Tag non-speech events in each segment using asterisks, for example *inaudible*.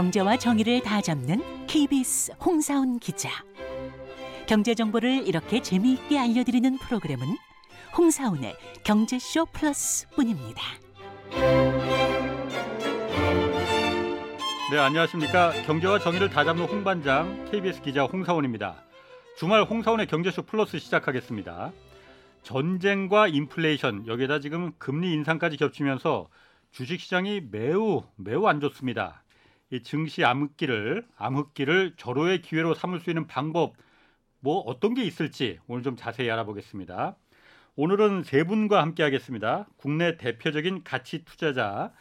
경제와 정의를 다 잡는 KBS 홍사훈 기자. 경제 정보를 이렇게 재미있게 알려드리는 프로그램은 홍사훈의 경제쇼 플러스뿐입니다. 네, 안녕하십니까. 경제와 정의를 다 잡는 홍반장 KBS 기자 홍사원입니다. 주말 홍사원의 경제쇼 플러스 시작하겠습니다. 전쟁과 인플레이션 여기에다 지금 금리 인상까지 겹치면서 주식시장이 매우 매우 안 좋습니다. 이 증시 암흑기를 암흑기를 절호의 기회로 삼을 수 있는 방법 뭐 어떤 게 있을지 오늘 좀 자세히 알아보겠습니다. 오늘은 세 분과 함께 하겠습니다. 국내 대표적인 가치 투자자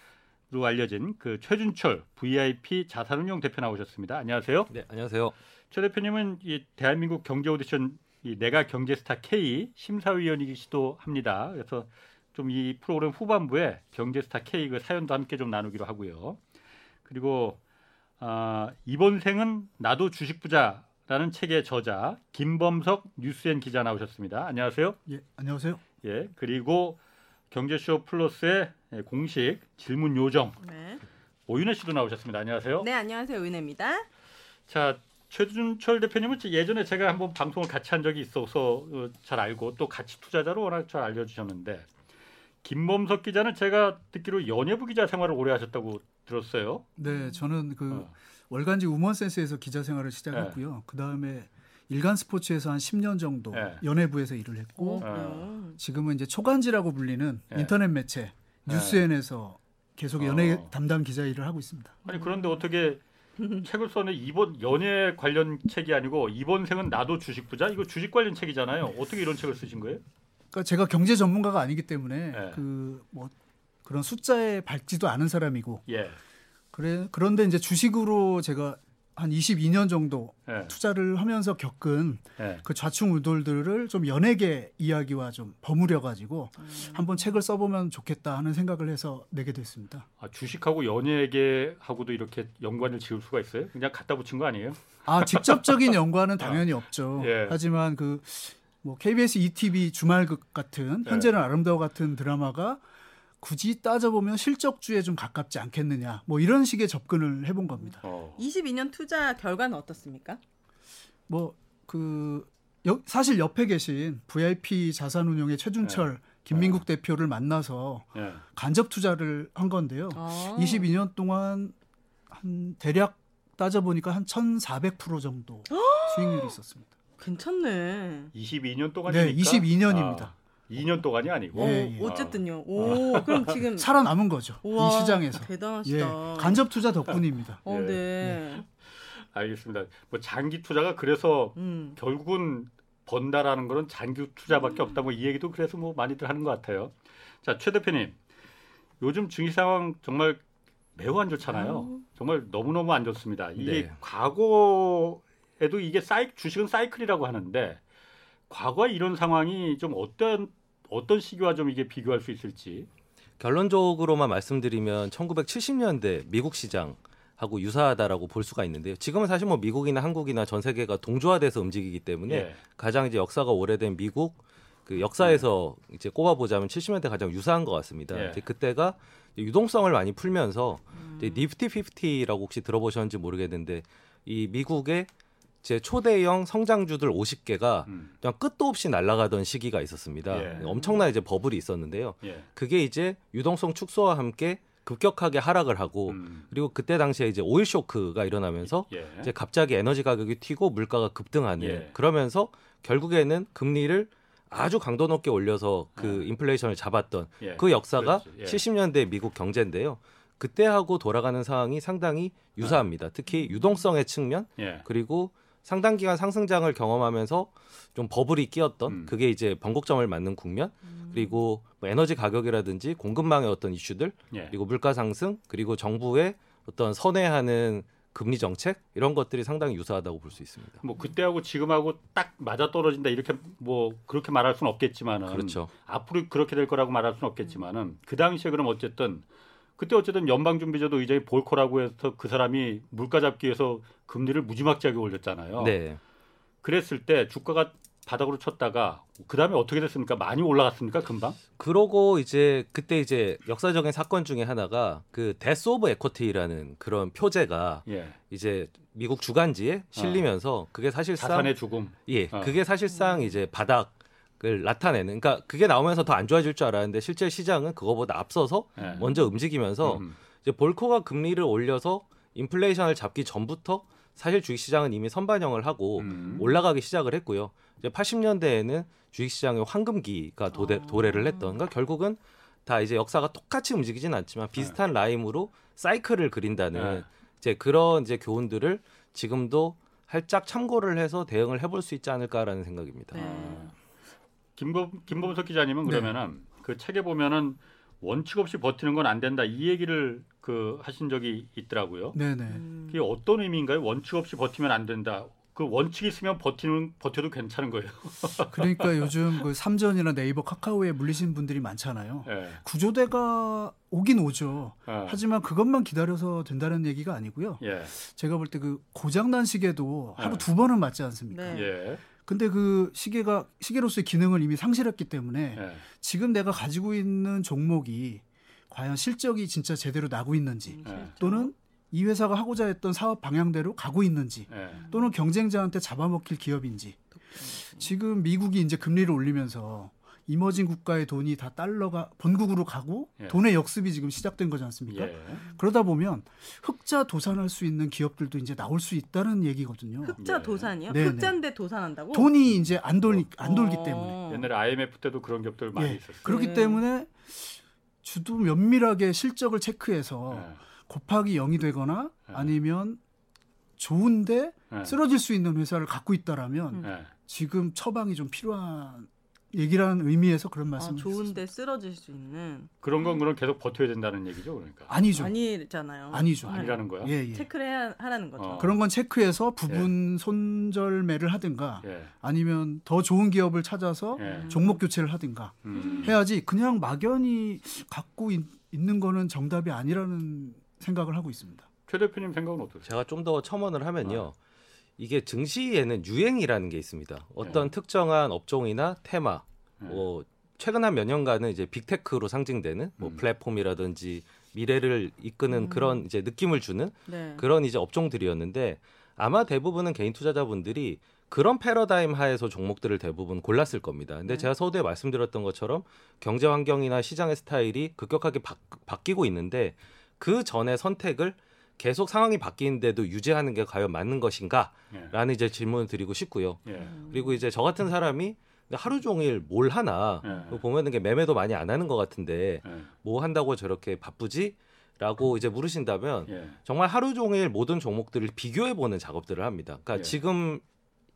로 알려진 그 최준철 VIP 자산운용 대표 나오셨습니다. 안녕하세요. 네, 안녕하세요. 최 대표님은 이 대한민국 경제 오디션 이 내가 경제스타 K 심사위원이시도 합니다. 그래서 좀 이 프로그램 후반부에 경제스타 K 그 사연도 함께 좀 나누기로 하고요. 그리고 아, 이번 생은 나도 주식 부자라는 책의 저자 김범석 뉴스엔 기자 나오셨습니다. 안녕하세요. 예, 안녕하세요. 예, 그리고 경제쇼 플러스의 공식 질문 요정 네. 오윤혜 씨도 나오셨습니다. 안녕하세요. 네, 안녕하세요. 은혜입니다. 자, 최준철 대표님은 예전에 제가 한번 방송을 같이 한 적이 있어서 어, 잘 알고 또 같이 투자자로 워낙 잘 알려주셨는데 김범석 기자는 제가 듣기로 연예부 기자 생활을 오래 하셨다고 들었어요. 네, 저는 그 어. 월간지 우먼센스에서 기자 생활을 시작했고요. 그 다음에 일간 스포츠에서 한 10년 정도 네. 연예부에서 일을 했고 어, 아. 그래요. 지금은 이제 초간지라고 불리는 네. 인터넷 매체 뉴스엔에서 계속 연예 어. 담당 기자 일을 하고 있습니다. 아니 그런데 어떻게 책을 써내 이번 연예 관련 책이 아니고 이번 생은 나도 주식 부자 이거 주식 관련 책이잖아요. 어떻게 이런 책을 쓰신 거예요? 그러니까 제가 경제 전문가가 아니기 때문에 네. 그뭐 그런 숫자에 밝지도 않은 사람이고 예. 그래 그런데 이제 주식으로 제가 한 22년 정도 예. 투자를 하면서 겪은 예. 그 좌충우돌들을 좀 연예계 이야기와 좀 버무려 가지고 한번 책을 써보면 좋겠다 하는 생각을 해서 내게 됐습니다. 아, 주식하고 연예계하고도 이렇게 연관을 지을 수가 있어요? 그냥 갖다 붙인 거 아니에요? 아 직접적인 *laughs* 연관은 당연히 없죠. 예. 하지만 그 뭐 KBS ETV 주말극 같은 예. 현재는 아름다워 같은 드라마가 굳이 따져보면 실적주에 좀 가깝지 않겠느냐 뭐 이런 식의 접근을 해본 겁니다. 어. 22년 투자 결과는 어떻습니까? 뭐그 사실 옆에 계신 VIP 자산운용의 최준철 김민국 대표를 만나서 예. 간접 투자를 한 건데요. 아. 22년 동안 한 대략 따져보니까 한 1,400% 정도 수익률이 있었습니다. 괜찮네. 22년 동안이니까. 네, 22년입니다. 아, 2년 동안이 아니고. 어, 예, 예. 어쨌든요. 오, 그럼 지금 *laughs* 살아남은 거죠. 우와, 이 시장에서. 대단하시다. 예, 간접 투자 덕분입니다. 어, 예. 네. *laughs* 알겠습니다. 뭐 장기 투자가 그래서 음. 결국은 번다라는 거는 장기 투자밖에 없다. 뭐 이 얘기도 그래서 뭐 많이들 하는 것 같아요. 자, 최 대표님. 요즘 증시 상황 정말 매우 안 좋잖아요. 정말 너무너무 안 좋습니다. 이게 네. 과거에도 이게 사이 주식은 사이클이라고 하는데 과거 이런 상황이 좀 어떤 어떤 시기와 좀 이게 비교할 수 있을지. 결론적으로만 말씀드리면 1970년대 미국 시장 하고 유사하다라고 볼 수가 있는데요. 지금은 사실 뭐 미국이나 한국이나 전 세계가 동조화돼서 움직이기 때문에 예. 가장 이제 역사가 오래된 미국 그 역사에서 이제 꼽아 보자면 70년대 가장 유사한 것 같습니다. 예. 이제 그때가 유동성을 많이 풀면서 이제 니프티 50라고 혹시 들어보셨는지 모르겠는데 이 미국의 제 초대형 성장주들 50개가 음. 그냥 끝도 없이 날아가던 시기가 있었습니다. 예. 엄청난 이제 버블이 있었는데요. 예. 그게 이제 유동성 축소와 함께 급격하게 하락을 하고 음. 그리고 그때 당시에 이제 오일 쇼크가 일어나면서 예. 이제 갑자기 에너지 가격이 튀고 물가가 급등하는 예. 그러면서 결국에는 금리를 아주 강도 높게 올려서 그 인플레이션을 잡았던 예. 그 역사가. 예. 70년대 미국 경제인데요. 그때하고 돌아가는 상황이 상당히 유사합니다. 특히 유동성의 측면 예. 그리고 상당 기간 상승장을 경험하면서 좀 버블이 끼었던 음. 그게 이제 번곡점을 맞는 국면 그리고 뭐 에너지 가격이라든지 공급망의 어떤 이슈들 예. 그리고 물가 상승 그리고 정부의 어떤 선회하는 금리 정책 이런 것들이 상당히 유사하다고 볼 수 있습니다. 뭐 그때하고 지금하고 딱 맞아 떨어진다 이렇게 뭐 그렇게 말할 수는 없겠지만은 그렇죠. 앞으로 그렇게 될 거라고 말할 수는 없겠지만은 그 당시에 그럼 어쨌든 그때 어쨌든 연방준비제도 의장이 볼커라고 해서 그 사람이 물가 잡기 위해서 금리를 무지막지하게 올렸잖아요. 네. 그랬을 때 주가가 바닥으로 쳤다가 그 다음에 어떻게 됐습니까? 많이 올라갔습니까? 금방? 그러고 이제 그때 이제 역사적인 사건 중에 하나가 그 Death of Equity라는 그런 표제가 예. 이제 미국 주간지에 실리면서 그게 사실상 자산의 죽음. 예, 어. 그게 사실상 이제 바닥 을 나타내는 그러니까 그게 나오면서 더 안 좋아질 줄 알았는데 실제 시장은 그거보다 앞서서 예. 먼저 움직이면서 음. 이제 볼코가 금리를 올려서 인플레이션을 잡기 전부터 사실 주식시장은 이미 선반영을 하고 음. 올라가기 시작을 했고요. 이제 80년대에는 주식시장의 황금기가 도래, 아. 도래를 했던 그러니까 결국은 다 이제 역사가 똑같이 움직이진 않지만 비슷한 라임으로 사이클을 그린다는 네. 이제 그런 이제 교훈들을 지금도 살짝 참고를 해서 대응을 해볼 수 있지 않을까라는 생각입니다. 네. 어. 김범 김범석 기자님은 네. 그러면은 그 책에 보면은 원칙 없이 버티는 건 안 된다 이 얘기를 그 하신 적이 있더라고요. 네네. 음. 그게 어떤 의미인가요? 원칙 없이 버티면 안 된다. 그 원칙이 있으면 버티는 버텨도 괜찮은 거예요. *laughs* 그러니까 요즘 그 삼전이나 네이버 카카오에 물리신 분들이 많잖아요. 예. 구조대가 오긴 오죠. 어. 하지만 그것만 기다려서 된다는 얘기가 아니고요. 예. 제가 볼 때 그 고장난 시계도 하루 네. 두 번은 맞지 않습니까? 네. 예. 근데 그 시계가 시계로서의 기능을 이미 상실했기 때문에 예. 지금 내가 가지고 있는 종목이 과연 실적이 진짜 제대로 나고 있는지 음, 예. 실적. 또는 이 회사가 하고자 했던 사업 방향대로 가고 있는지 예. 또는 경쟁자한테 잡아먹힐 기업인지 지금 미국이 이제 금리를 올리면서 이머징 국가의 돈이 다 달러가 본국으로 가고 예. 돈의 역습이 지금 시작된 거지 않습니까? 예. 그러다 보면 흑자 도산할 수 있는 기업들도 이제 나올 수 있다는 얘기거든요. 흑자 예. 도산이요? 네, 네. 흑자인데 도산한다고? 돈이 이제 안 돌리 안 돌기 어. 때문에 옛날에 IMF 때도 그런 기업들 많이 예. 있었어요. 그렇기 네. 때문에 주도 면밀하게 실적을 체크해서 예. 곱하기 0이 되거나 예. 아니면 좋은데 예. 쓰러질 수 있는 회사를 갖고 있다라면. 지금 처방이 좀 필요한 얘기라는 의미에서 그런 아, 말씀을 좋은데 쓰러질 수 있는 그런 건 그럼 계속 버텨야 된다는 얘기죠, 그러니까. 아니죠. 아니잖아요. 아니죠. 네. 아니라는 거야. 예, 예. 체크를 해야 하라는 거죠. 어. 그런 건 체크해서 부분 손절매를 하든가 예. 아니면 더 좋은 기업을 찾아서 예. 종목 교체를 하든가 음. 해야지 그냥 막연히 갖고 있, 는 거는 정답이 아니라는 생각을 하고 있습니다. 최 대표님 생각은 어떠세요? 제가 좀 더 첨언을 하면요. 어. 이게 증시에는 유행이라는 게 있습니다. 어떤 네. 특정한 업종이나 테마, 네. 뭐 최근 한 몇 년간은 이제 빅테크로 상징되는 뭐 음. 플랫폼이라든지 미래를 이끄는 음. 그런 이제 느낌을 주는 네. 그런 이제 업종들이었는데 아마 대부분은 개인 투자자분들이 그런 패러다임 하에서 종목들을 대부분 골랐을 겁니다. 근데 네. 제가 서두에 말씀드렸던 것처럼 경제 환경이나 시장의 스타일이 급격하게 바, 바뀌고 있는데 그 전에 선택을 계속 상황이 바뀌는데도 유지하는 게 과연 맞는 것인가라는 예. 이제 질문을 드리고 싶고요. 예. 그리고 이제 저 같은 사람이 하루 종일 뭘 하나 예. 보면은 게 매매도 많이 안 하는 것 같은데 예. 뭐 한다고 저렇게 바쁘지? 라고 이제 물으신다면 예. 정말 하루 종일 모든 종목들을 비교해 보는 작업들을 합니다. 그러니까 예. 지금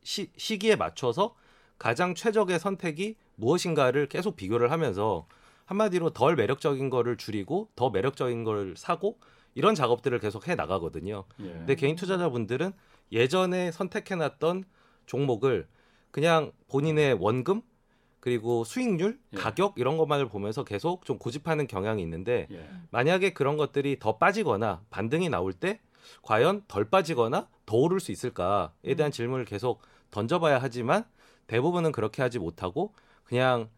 시, 시기에 맞춰서 가장 최적의 선택이 무엇인가를 계속 비교를 하면서 한마디로 덜 매력적인 거를 줄이고 더 매력적인 걸 사고 이런 작업들을 계속 해 나가거든요. 예. 근데 개인 투자자분들은 예전에 선택해 놨던 종목을 그냥 본인의 원금 그리고 수익률, 예. 가격 이런 것만을 보면서 계속 좀 고집하는 경향이 있는데 예. 만약에 그런 것들이 더 빠지거나 반등이 나올 때 과연 덜 빠지거나 더 오를 수 있을까에 대한 질문을 계속 던져봐야 하지만 대부분은 그렇게 하지 못하고 그냥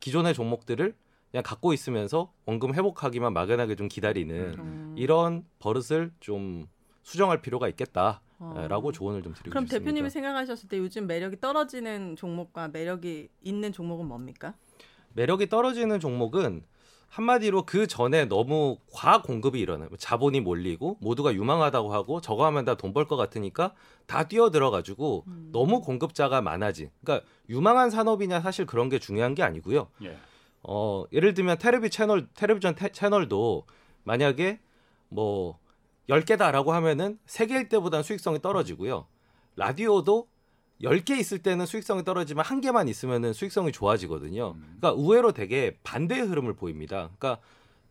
기존의 종목들을 그냥 갖고 있으면서 원금 회복하기만 막연하게 좀 기다리는 음. 이런 버릇을 좀 수정할 필요가 있겠다 라고 어. 조언을 좀 드리고 그럼 싶습니다. 대표님이 생각하셨을 때 요즘 매력이 떨어지는 종목과 매력이 있는 종목은 뭡니까? 매력이 떨어지는 종목은 한마디로 그 전에 너무 과공급이 일어나요. 자본이 몰리고 모두가 유망하다고 하고 저거 하면 다 돈 벌 것 같으니까 다 뛰어들어가지고 음. 너무 공급자가 많아진. 그러니까 유망한 산업이냐 사실 그런 게 중요한 게 아니고요. 예. 어, 예를 들면 텔레비 채널, 텔레비전 태- 채널도 만약에 뭐 10개다라고 하면은 3개일 때보다는 수익성이 떨어지고요. 라디오도 10개 있을 때는 수익성이 떨어지만 한 개만 있으면은 수익성이 좋아지거든요. 음. 그러니까 의외로 되게 반대의 흐름을 보입니다. 그러니까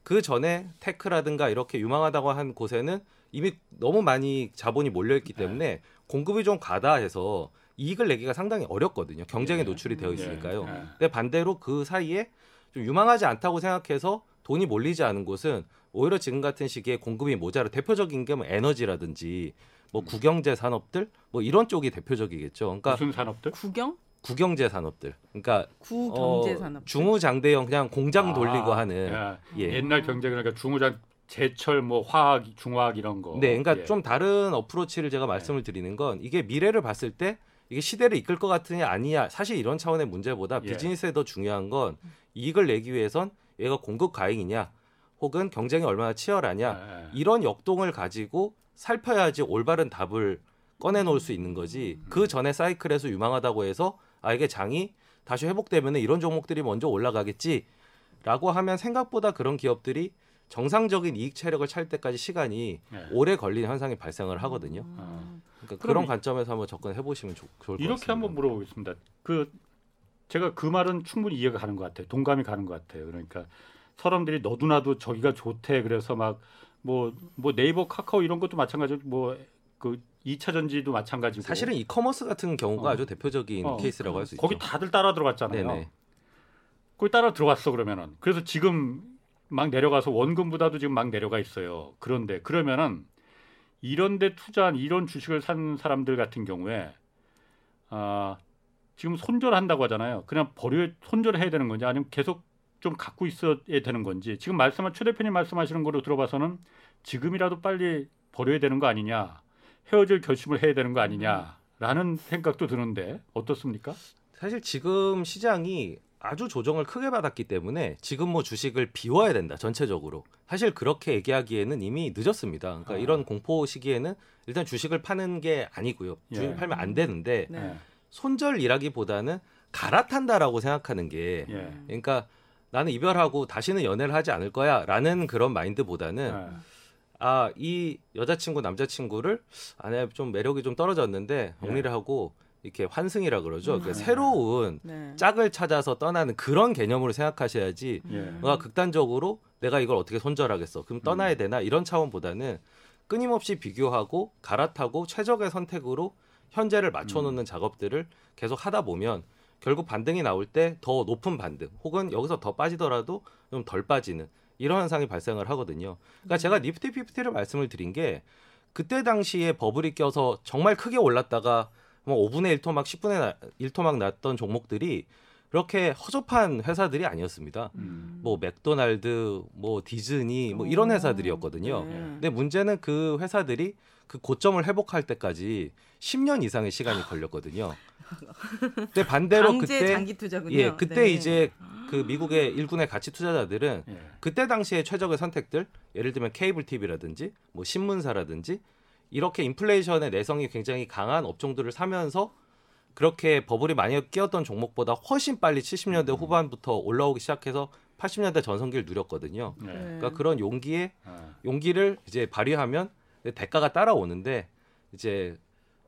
그 전에 테크라든가 이렇게 유망하다고 한 곳에는 이미 너무 많이 자본이 몰려있기 때문에 공급이 좀 과다해서 이익을 내기가 상당히 어렵거든요. 경쟁에 예. 노출이 되어 있으니까요. 예. 예. 근데 반대로 그 사이에 좀 유망하지 않다고 생각해서 돈이 몰리지 않은 곳은 오히려 지금 같은 시기에 공급이 모자라 대표적인 게 뭐 에너지라든지 뭐 구경제 산업들 뭐 이런 쪽이 대표적이겠죠. 그러니까 무슨 산업들? 구경? 구경제 산업들. 그러니까 구경제 어, 산업. 중우장대형 그냥 공장 돌리고 아, 하는 야, 예. 옛날 경제 그러니까 중후장 제철 뭐 화학 중화학 이런 거. 네, 그러니까 예. 좀 다른 어프로치를 제가 말씀을 드리는 건 이게 미래를 봤을 때 이게 시대를 이끌 것 같으냐 아니냐 사실 이런 차원의 문제보다 예. 비즈니스에 더 중요한 건 이익을 내기 위해선 얘가 공급 과잉이냐 혹은 경쟁이 얼마나 치열하냐 예, 예. 이런 역동을 가지고 살펴야지 올바른 답을 꺼내놓을 수 있는 거지 음. 그 전에 사이클에서 유망하다고 해서 아 이게 장이 다시 회복되면 이런 종목들이 먼저 올라가겠지라고 하면 생각보다 그런 기업들이 정상적인 이익 체력을 찰 때까지 시간이 예. 오래 걸리는 현상이 발생을 하거든요. 아. 그러니까 그럼 그런 이- 관점에서 한번 접근해 보시면 좋을 것 같습니다. 이렇게 한번 물어보겠습니다. 그 제가 그 말은 충분히 이해가 가는 것 같아요. 동감이 가는 것 같아요. 그러니까 사람들이 너도나도 저기가 좋대. 그래서 막뭐뭐 네이버 카카오 이런 것도 마찬가지고 뭐그 2차 전지도 마찬가지고 사실은 이커머스 같은 경우가 어. 아주 대표적인 어. 케이스라고 할 수 있죠. 거기 다들 따라 들어갔잖아요. 네네. 거기 따라 들어갔어 그러면은 그래서 지금 막 내려가서 원금보다도 지금 막 내려가 있어요. 그런데 그러면은 이런데 투자한 이런 주식을 산 사람들 같은 경우에 아 지금 손절한다고 하잖아요. 그냥 버려 손절해야 되는 건지 아니면 계속 좀 갖고 있어야 되는 건지 지금 말씀한 최 대표님 말씀하시는 거로 들어봐서는 지금이라도 빨리 버려야 되는 거 아니냐 헤어질 결심을 해야 되는 거 아니냐라는 생각도 드는데 어떻습니까? 사실 지금 시장이 아주 조정을 크게 받았기 때문에 지금 뭐 주식을 비워야 된다 전체적으로 사실 그렇게 얘기하기에는 이미 늦었습니다. 그러니까 아. 이런 공포 시기에는 일단 주식을 파는 게 아니고요. 주식을 예. 팔면 안 되는데 네. 손절이라기보다는 갈아탄다라고 생각하는 게 예. 그러니까 나는 이별하고 다시는 연애를 하지 않을 거야라는 그런 마인드보다는 예. 아이 여자친구 남자친구를 아내 좀 매력이 좀 떨어졌는데 예. 정리를 하고 이렇게 환승이라 그러죠. 음. 그러니까 새로운 네. 짝을 찾아서 떠나는 그런 개념으로 생각하셔야지 예. 뭔가 극단적으로 내가 이걸 어떻게 손절하겠어. 그럼 떠나야 되나 이런 차원보다는 끊임없이 비교하고 갈아타고 최적의 선택으로 현재를 맞춰놓는 작업들을 계속 하다 보면 결국 반등이 나올 때 더 높은 반등 혹은 여기서 더 빠지더라도 좀 덜 빠지는 이런 현상이 발생을 하거든요. 그러니까 제가 Nifty Fifty를 말씀을 드린 게 그때 당시에 버블이 껴서 정말 크게 올랐다가 뭐 5분의 1토막, 10분의 1토막 났던 종목들이 그렇게 허접한 회사들이 아니었습니다. 음. 뭐 맥도날드, 뭐 디즈니, 뭐 이런 오. 회사들이었거든요. 네. 근데 문제는 그 회사들이 그 고점을 회복할 때까지 10년 이상의 시간이 걸렸거든요. 근데 반대로 강제 그때 장기 투자군요. 예, 그때 네. 이제 그 미국의 일군의 가치 투자자들은 예. 그때 당시에 최적의 선택들, 예를 들면 케이블 TV라든지 뭐 신문사라든지 이렇게 인플레이션의 내성이 굉장히 강한 업종들을 사면서 그렇게 버블이 많이 끼었던 종목보다 훨씬 빨리 70년대 후반부터 올라오기 시작해서 80년대 전성기를 누렸거든요. 예. 네. 그러니까 그런 용기에 아. 용기를 이제 발휘하면 대가가 따라오는데 이제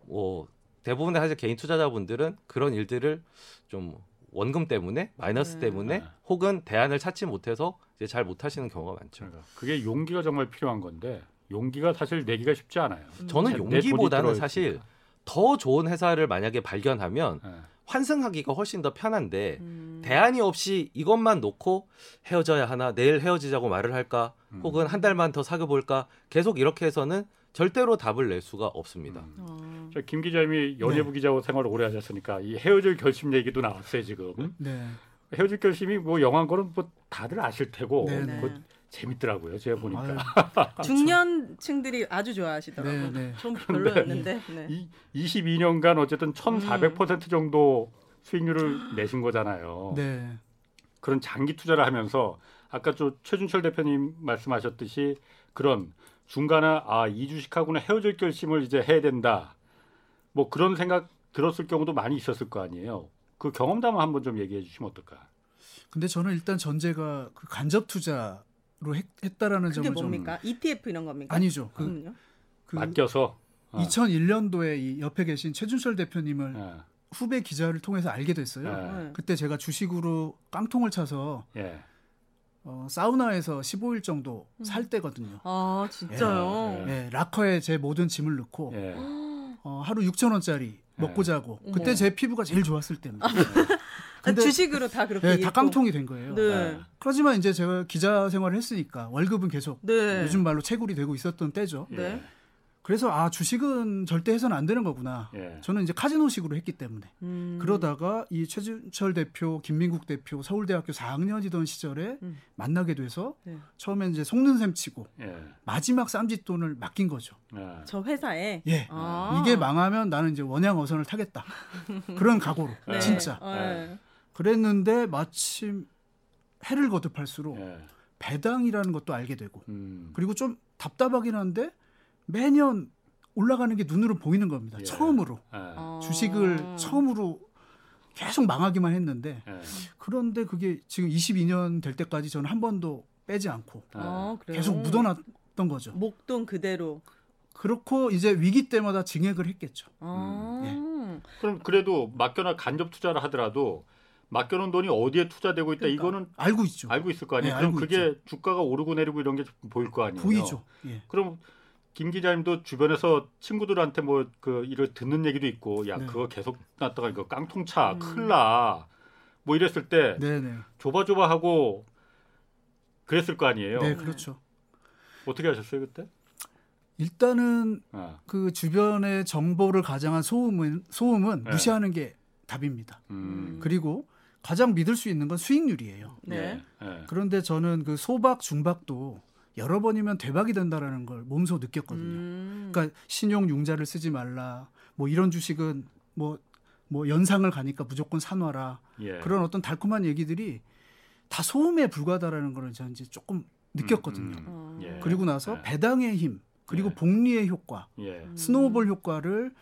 뭐 대부분의 사실 개인 투자자분들은 그런 일들을 좀 원금 때문에 마이너스 네. 때문에 네. 혹은 대안을 찾지 못해서 이제 잘 못하시는 경우가 많죠. 그러니까 그게 용기가 정말 필요한 건데 용기가 사실 내기가 쉽지 않아요. 저는 내 돈이 용기보다는. 사실 더 좋은 회사를 만약에 발견하면 예. 환승하기가 훨씬 더 편한데 음. 대안이 없이 이것만 놓고 헤어져야 하나 내일 헤어지자고 말을 할까 음. 혹은 한 달만 더 사귀어 볼까 계속 이렇게 해서는 절대로 답을 낼 수가 없습니다. 음. 어. 저김 기자님이 연예부 기자 생활을 오래 하셨으니까 이 헤어질 결심 얘기도 나왔어요 지금. 네. 헤어질 결심이 뭐 영한 거는 뭐 다들 아실 테고 네, 네. 뭐 재밌더라고요 제가 보니까. 아유, *laughs* 중년층들이 아주 좋아하시더라고요. 네, 네. 좀 별로였는데. 네. 이 22년간 어쨌든 1,400% 정도 수익률을 내신 거잖아요. 네. 그런 장기 투자를 하면서 아까 저 최준철 대표님 말씀하셨듯이 그런 중간에 아 이 주식하고는 헤어질 결심을 이제 해야 된다. 뭐 그런 생각 들었을 경우도 많이 있었을 거 아니에요. 그 경험담을 한번 좀 얘기해 주시면 어떨까? 근데 저는 일단 전제가 그 간접 투자 로 했, 했다라는 그게 점을 뭡니까? ETF 이런 좀 겁니까? 아니죠. 그. 그 맡겨서 어. 2001년도에 이 옆에 계신 최준철 대표님을 예, 후배 기자를 통해서 알게 됐어요. 예, 네. 그때 제가 주식으로 깡통을 차서 예. 어, 사우나에서 15일 정도 음. 살 때거든요. 어. 아 진짜요? 예, 예, 락커에 제 모든 짐을 넣고 예. 어, 하루 6천 원짜리 먹고 네. 자고 어머. 그때 제 피부가 제일 좋았을 때입니다. *laughs* 아, 근데- 주식으로 다 그렇게. 예, 다. 깡통이 된 거예요. 네. 그렇지만 이제 제가 기자 생활을 했으니까 월급은 계속 네. 요즘 말로 채굴이 되고 있었던 때죠. 네. 그래서 아 주식은 절대 해서는 안 되는 거구나. 예. 저는 이제 카지노식으로 했기 때문에 음. 그러다가 이 최준철 대표, 김민국 대표 서울대학교 4학년이던 시절에 음. 만나게 돼서 네. 처음엔 이제 속는 셈 치고 예. 마지막 쌈짓돈을 맡긴 거죠. 예. 저 회사에 예. 아. 이게 망하면 나는 이제 원양 어선을 타겠다. 그런 각오로 *laughs* 네. 진짜. 네. 그랬는데 마침 해를 거듭할수록 예. 배당이라는 것도 알게 되고 음. 그리고 좀 답답하긴 한데 매년 올라가는 게 눈으로 보이는 겁니다. 예. 처음으로 예. 어. 주식을 처음으로 계속 망하기만 했는데 예. 그런데 그게 지금 22년 될 때까지 저는 한 번도 빼지 않고 어, 그래요? 계속 묻어놨던 거죠. 목돈 그대로. 그렇고 이제 위기 때마다 증액을 했겠죠. 아. 그럼 그래도 맡겨놔 간접 투자를 하더라도 맡겨놓은 돈이 어디에 투자되고 있다 그러니까. 이거는 알고 있죠. 알고 있을 거 아니에요. 네, 그럼 그게 주가가 오르고 내리고 이런 게 보일 거 아니에요. 보이죠. 예. 그럼 김 기자님도 주변에서 친구들한테 뭐 그 이를 듣는 얘기도 있고 야 네. 그거 계속 놨다가 이거 깡통차 음. 나. 뭐 이랬을 때 네네. 조바조바 하고 그랬을 거 아니에요. 네, 그렇죠. 어떻게 하셨어요 그때? 일단은 아, 그 주변의 정보를 가장한 소음은 소음은 네. 무시하는 게 답입니다. 음. 그리고 가장 믿을 수 있는 건 수익률이에요. 네. 예, 예. 그런데 저는 그 소박 중박도 여러 번이면 대박이 된다라는 걸 몸소 느꼈거든요. 음. 그러니까 신용 융자를 쓰지 말라. 뭐 이런 주식은 뭐뭐 연상을 가니까 무조건 사놔라. 예. 그런 어떤 달콤한 얘기들이 다 소음에 불과하다라는 걸 저는 이제 조금 느꼈거든요. 음, 어. 예. 그리고 나서 예. 배당의 힘 그리고 예. 복리의 효과, 예. 음. 스노우볼 효과를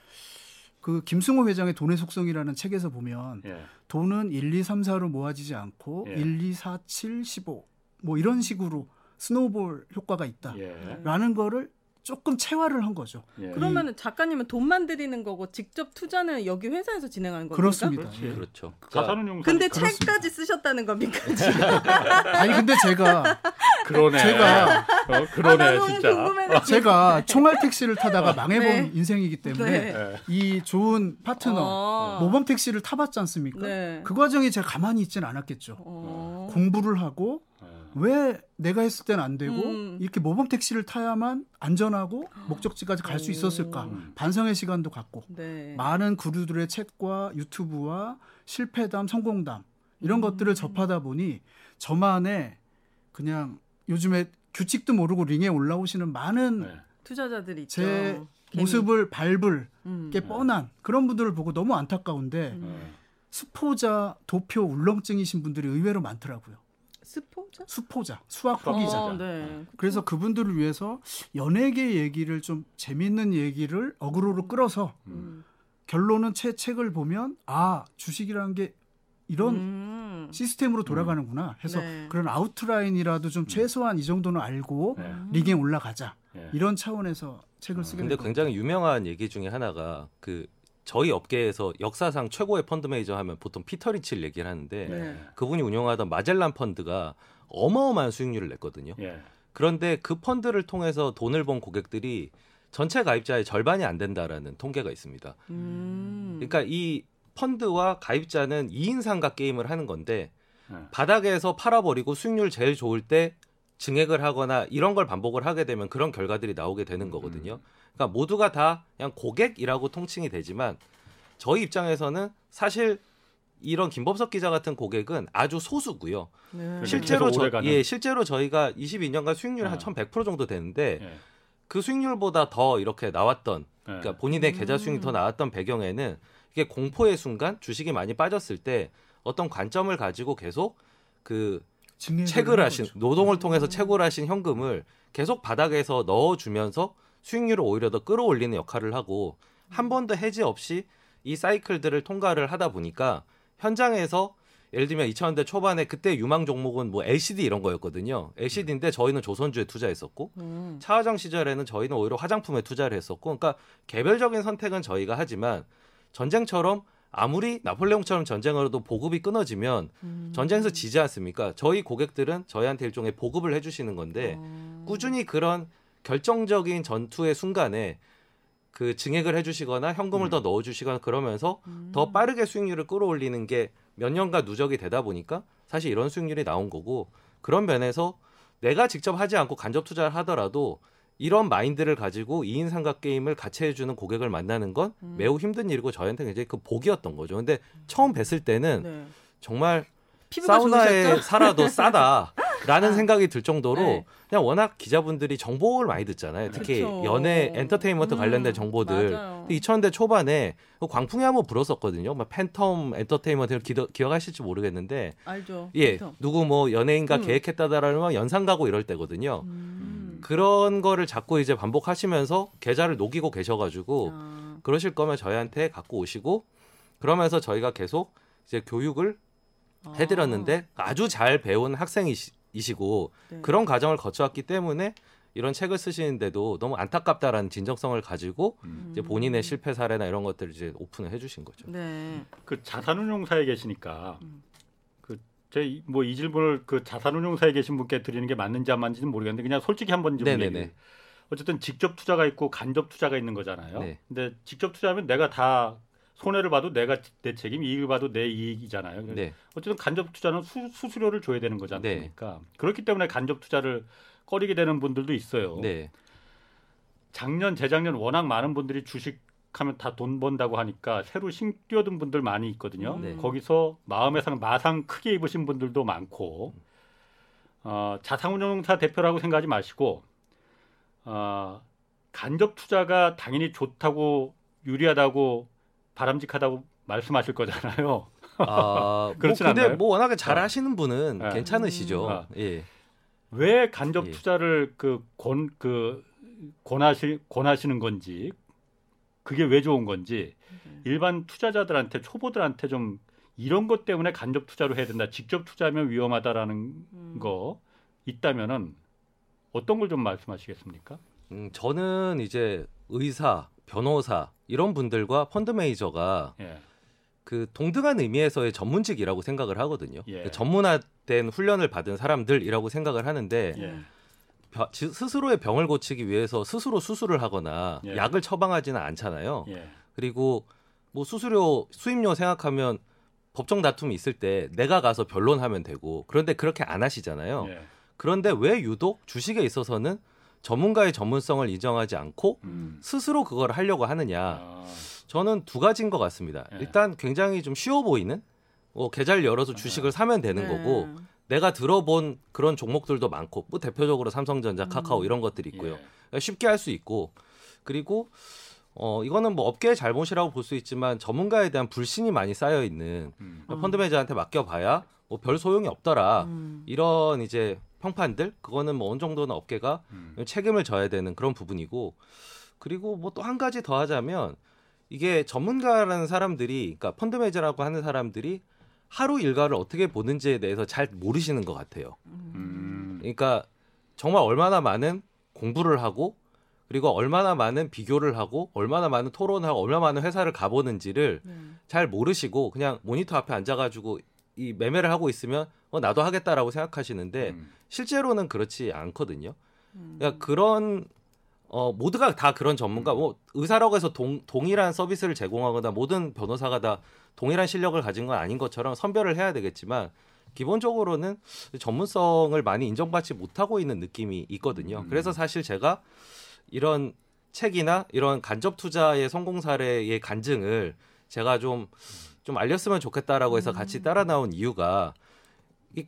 그 김승호 회장의 돈의 속성이라는 책에서 보면 예. 돈은 1, 2, 3, 4로 모아지지 않고 예. 1, 2, 4, 7, 15 뭐 이런 식으로 스노우볼 효과가 있다라는 예. 거를 조금 체화를 한 거죠. 예. 그러면 작가님은 돈만 들이는 거고 직접 투자는 여기 회사에서 진행하는 겁니까? 그렇습니다. 그렇지. 예. 그렇죠. 자산은 용사. 근데 그렇습니다. 책까지 쓰셨다는 겁니까? 지금? *laughs* 아니 근데 제가 그러네. 제가 어, 아, 그러네 나 너무 진짜. 제가 총알 택시를 타다가 망해본 네. 인생이기 때문에 네. 예. 이 좋은 파트너 어. 모범 택시를 타봤지 않습니까? 네. 그 과정이 제가 가만히 있지는 않았겠죠. 어. 공부를 하고 예. 왜 내가 했을 때는 안 되고 음. 이렇게 모범 택시를 타야만 안전하고 목적지까지 갈수 오. 있었을까 음. 반성의 시간도 갖고 네. 많은 구루들의 책과 유튜브와 실패담 성공담 이런 음. 것들을 접하다 보니 저만의 그냥 요즘에 규칙도 모르고 링에 올라오시는 많은 네. 투자자들이 있죠. 제. 모습을 밟을 음. 게 뻔한 그런 분들을 보고 너무 안타까운데 음. 예. 수포자 도표 울렁증이신 분들이 의외로 많더라고요. 스포자? 수포자 수학 포기자. 어, 네. 그래서 그분들을 위해서 연예계 얘기를 좀 재밌는 얘기를 어그로로 끌어서 음. 결론은 제 책을 보면 아 주식이라는 게 이런 음. 시스템으로 돌아가는구나 해서 네. 그런 아웃라인이라도 좀 최소한 이 정도는 알고 네. 리그에 올라가자 예. 이런 차원에서 책을 쓰게 근데. 굉장히 유명한 얘기 중에 하나가 그 저희 업계에서 역사상 최고의 펀드 매니저 하면 보통 피터 린치를 얘기를 하는데 네. 그분이 운영하던 마젤란 펀드가 어마어마한 수익률을 냈거든요. 예. 그런데 그 펀드를 통해서 돈을 번 고객들이 전체 가입자의 절반이 안 된다라는 통계가 있습니다. 음. 그러니까 이 펀드와 가입자는 2인 상가 게임을 하는 건데 예. 바닥에서 팔아버리고 수익률 제일 좋을 때 증액을 하거나 이런 걸 반복을 하게 되면 그런 결과들이 나오게 되는 거거든요. 그러니까 모두가 다 그냥 고객이라고 통칭이 되지만 저희 입장에서는 사실 이런 김범석 기자 같은 고객은 아주 소수고요. 네. 실제로 저. 예, 실제로 저희가 22년간 수익률이 한 아. 1,100% 정도 되는데 예. 그 수익률보다 더 이렇게 나왔던 예. 그러니까 본인의 계좌 수익이 음. 더 나왔던 배경에는 이게 공포의 순간 주식이 많이 빠졌을 때 어떤 관점을 가지고 계속 그한 하신 거죠. 노동을 음. 통해서 채굴 하신 현금을 계속 바닥에서 넣어주면서 수익률을 오히려 더 끌어올리는 역할을 하고 한 번도 해지 없이 이 사이클들을 통과를 하다 보니까 현장에서 예를 들면 2000년대 초반에 그때 유망 종목은 뭐 LCD 이런 거였거든요. LCD인데 저희는 조선주에 투자했었고 음. 차화정 시절에는 저희는 오히려 화장품에 투자를 했었고, 그러니까 개별적인 선택은 저희가 하지만 전쟁처럼 아무리 나폴레옹처럼 전쟁으로도 보급이 끊어지면 음. 전쟁에서 지지 않습니까? 저희 고객들은 저희한테 일종의 보급을 해주시는 건데 어. 꾸준히 그런 결정적인 전투의 순간에 그 증액을 해주시거나 현금을 음. 더 넣어주시거나 그러면서 음. 더 빠르게 수익률을 끌어올리는 게 몇 년간 누적이 되다 보니까 사실 이런 수익률이 나온 거고 그런 면에서 내가 직접 하지 않고 간접 투자를 하더라도 이런 마인드를 가지고 2인 삼각 게임을 같이 해주는 고객을 만나는 건 음. 매우 힘든 일이고 저희한테 굉장히 그 복이었던 거죠. 근데 처음 뵀을 때는 네. 정말 사우나에 좋으셨죠? 살아도 *laughs* 싸다 라는 생각이 들 정도로 네. 그냥 워낙 기자분들이 정보를 많이 듣잖아요. 특히 그쵸. 연예 엔터테인먼트 음, 관련된 정보들. 맞아요. 2000년대 초반에 그 광풍이 한번 불었었거든요. 막 팬텀 엔터테인먼트를 기더, 기억하실지 모르겠는데 알죠. 예 그쵸? 누구 뭐 연예인과 음. 계약했다라는 막 연상 가고 이럴 때거든요. 음. 그런 거를 자꾸 이제 반복하시면서 계좌를 녹이고 계셔가지고 아, 그러실 거면 저희한테 갖고 오시고 그러면서 저희가 계속 이제 교육을 아. 해드렸는데 아주 잘 배운 학생이시고 네. 그런 과정을 거쳐왔기 때문에 이런 책을 쓰시는데도 너무 안타깝다라는 진정성을 가지고 음. 이제 본인의 실패 사례나 이런 것들을 이제 오픈을 해주신 거죠. 네. 그 자산운용사에 계시니까 음. 그제뭐 이 질문을 그 자산운용사에 계신 분께 드리는 게 맞는지 안 맞는지는 모르겠는데 그냥 솔직히 한번 좀 네네네. 얘기. 어쨌든 직접 투자가 있고 간접 투자가 있는 거잖아요. 네. 근데 직접 투자하면 내가 다 손해를 봐도 내가 내 책임, 이익을 봐도 내 이익이잖아요. 네, 어쨌든 간접 투자는 수, 수수료를 줘야 되는 거지 네. 않습니까? 그렇기 때문에 간접 투자를 꺼리게 되는 분들도 있어요. 네, 작년, 재작년 워낙 많은 분들이 주식 하면 다 돈 번다고 하니까 새로 신 뛰어든 분들 많이 있거든요. 네. 거기서 마음의 상 마상 크게 입으신 분들도 많고 어, 자산운용사 대표라고 생각하지 마시고 어, 간접 투자가 당연히 좋다고 유리하다고 바람직하다고 말씀하실 거잖아요. 아, 뭐 *laughs* 그렇진 근데 않나요? 뭐 워낙에 잘하시는 분은 네. 괜찮으시죠. 음. 아. 예, 왜 간접 예. 투자를 그권그 권하시 권하시는 건지 그게 왜 좋은 건지 네. 일반 투자자들한테 초보들한테 좀 이런 것 때문에 간접 투자로 해야 된다. 직접 투자하면 위험하다라는 음. 거 있다면은 어떤 걸 좀 말씀하시겠습니까? 음, 저는 이제 의사, 변호사 이런 분들과 펀드 매니저가 예. 그 동등한 의미에서의 전문직이라고 생각을 하거든요. 예. 그 전문화된 훈련을 받은 사람들이라고 생각을 하는데 예. 스스로의 병을 고치기 위해서 스스로 수술을 하거나 예. 약을 처방하지는 않잖아요. 예. 그리고 뭐 수수료 수임료 생각하면 법정 다툼이 있을 때 내가 가서 변론하면 되고 그런데 그렇게 안 하시잖아요. 예. 그런데 왜 유독 주식에 있어서는 전문가의 전문성을 인정하지 않고 음. 스스로 그걸 하려고 하느냐? 아, 저는 두 가지인 것 같습니다. 예. 일단 굉장히 좀 쉬워 보이는 뭐 계좌를 열어서 주식을 사면 되는 네. 거고 내가 들어본 그런 종목들도 많고 뭐 대표적으로 삼성전자, 카카오 음. 이런 것들이 있고요. 예. 그러니까 쉽게 할 수 있고 그리고 어 이거는 뭐 업계의 잘못이라고 볼 수 있지만 전문가에 대한 불신이 많이 쌓여 있는 음. 음. 펀드 매니저한테 맡겨봐야 뭐 별 소용이 없더라. 음. 이런 이제 평판들 그거는 뭐 어느 정도는 업계가 음. 책임을 져야 되는 그런 부분이고 그리고 뭐 또 한 가지 더 하자면 이게 전문가라는 사람들이 그러니까 펀드 매니저라고 하는 사람들이 하루 일과를 어떻게 보는지에 대해서 잘 모르시는 것 같아요. 음. 그러니까 정말 얼마나 많은 공부를 하고 그리고 얼마나 많은 비교를 하고 얼마나 많은 토론을 하고 얼마나 많은 회사를 가보는지를 네. 잘 모르시고 그냥 모니터 앞에 앉아가지고 이 매매를 하고 있으면 어, 나도 하겠다라고 생각하시는데 음. 실제로는 그렇지 않거든요. 음. 그러니까 그런 어 모두가 다 그런 전문가 뭐 의사라고 해서 동, 동일한 서비스를 제공하거나 모든 변호사가 다 동일한 실력을 가진 건 아닌 것처럼 선별을 해야 되겠지만 기본적으로는 전문성을 많이 인정받지 못하고 있는 느낌이 있거든요. 음. 그래서 사실 제가 이런 책이나 이런 간접 투자의 성공 사례의 간증을 제가 좀 좀 알렸으면 좋겠다라고 해서 같이 따라 나온 이유가 이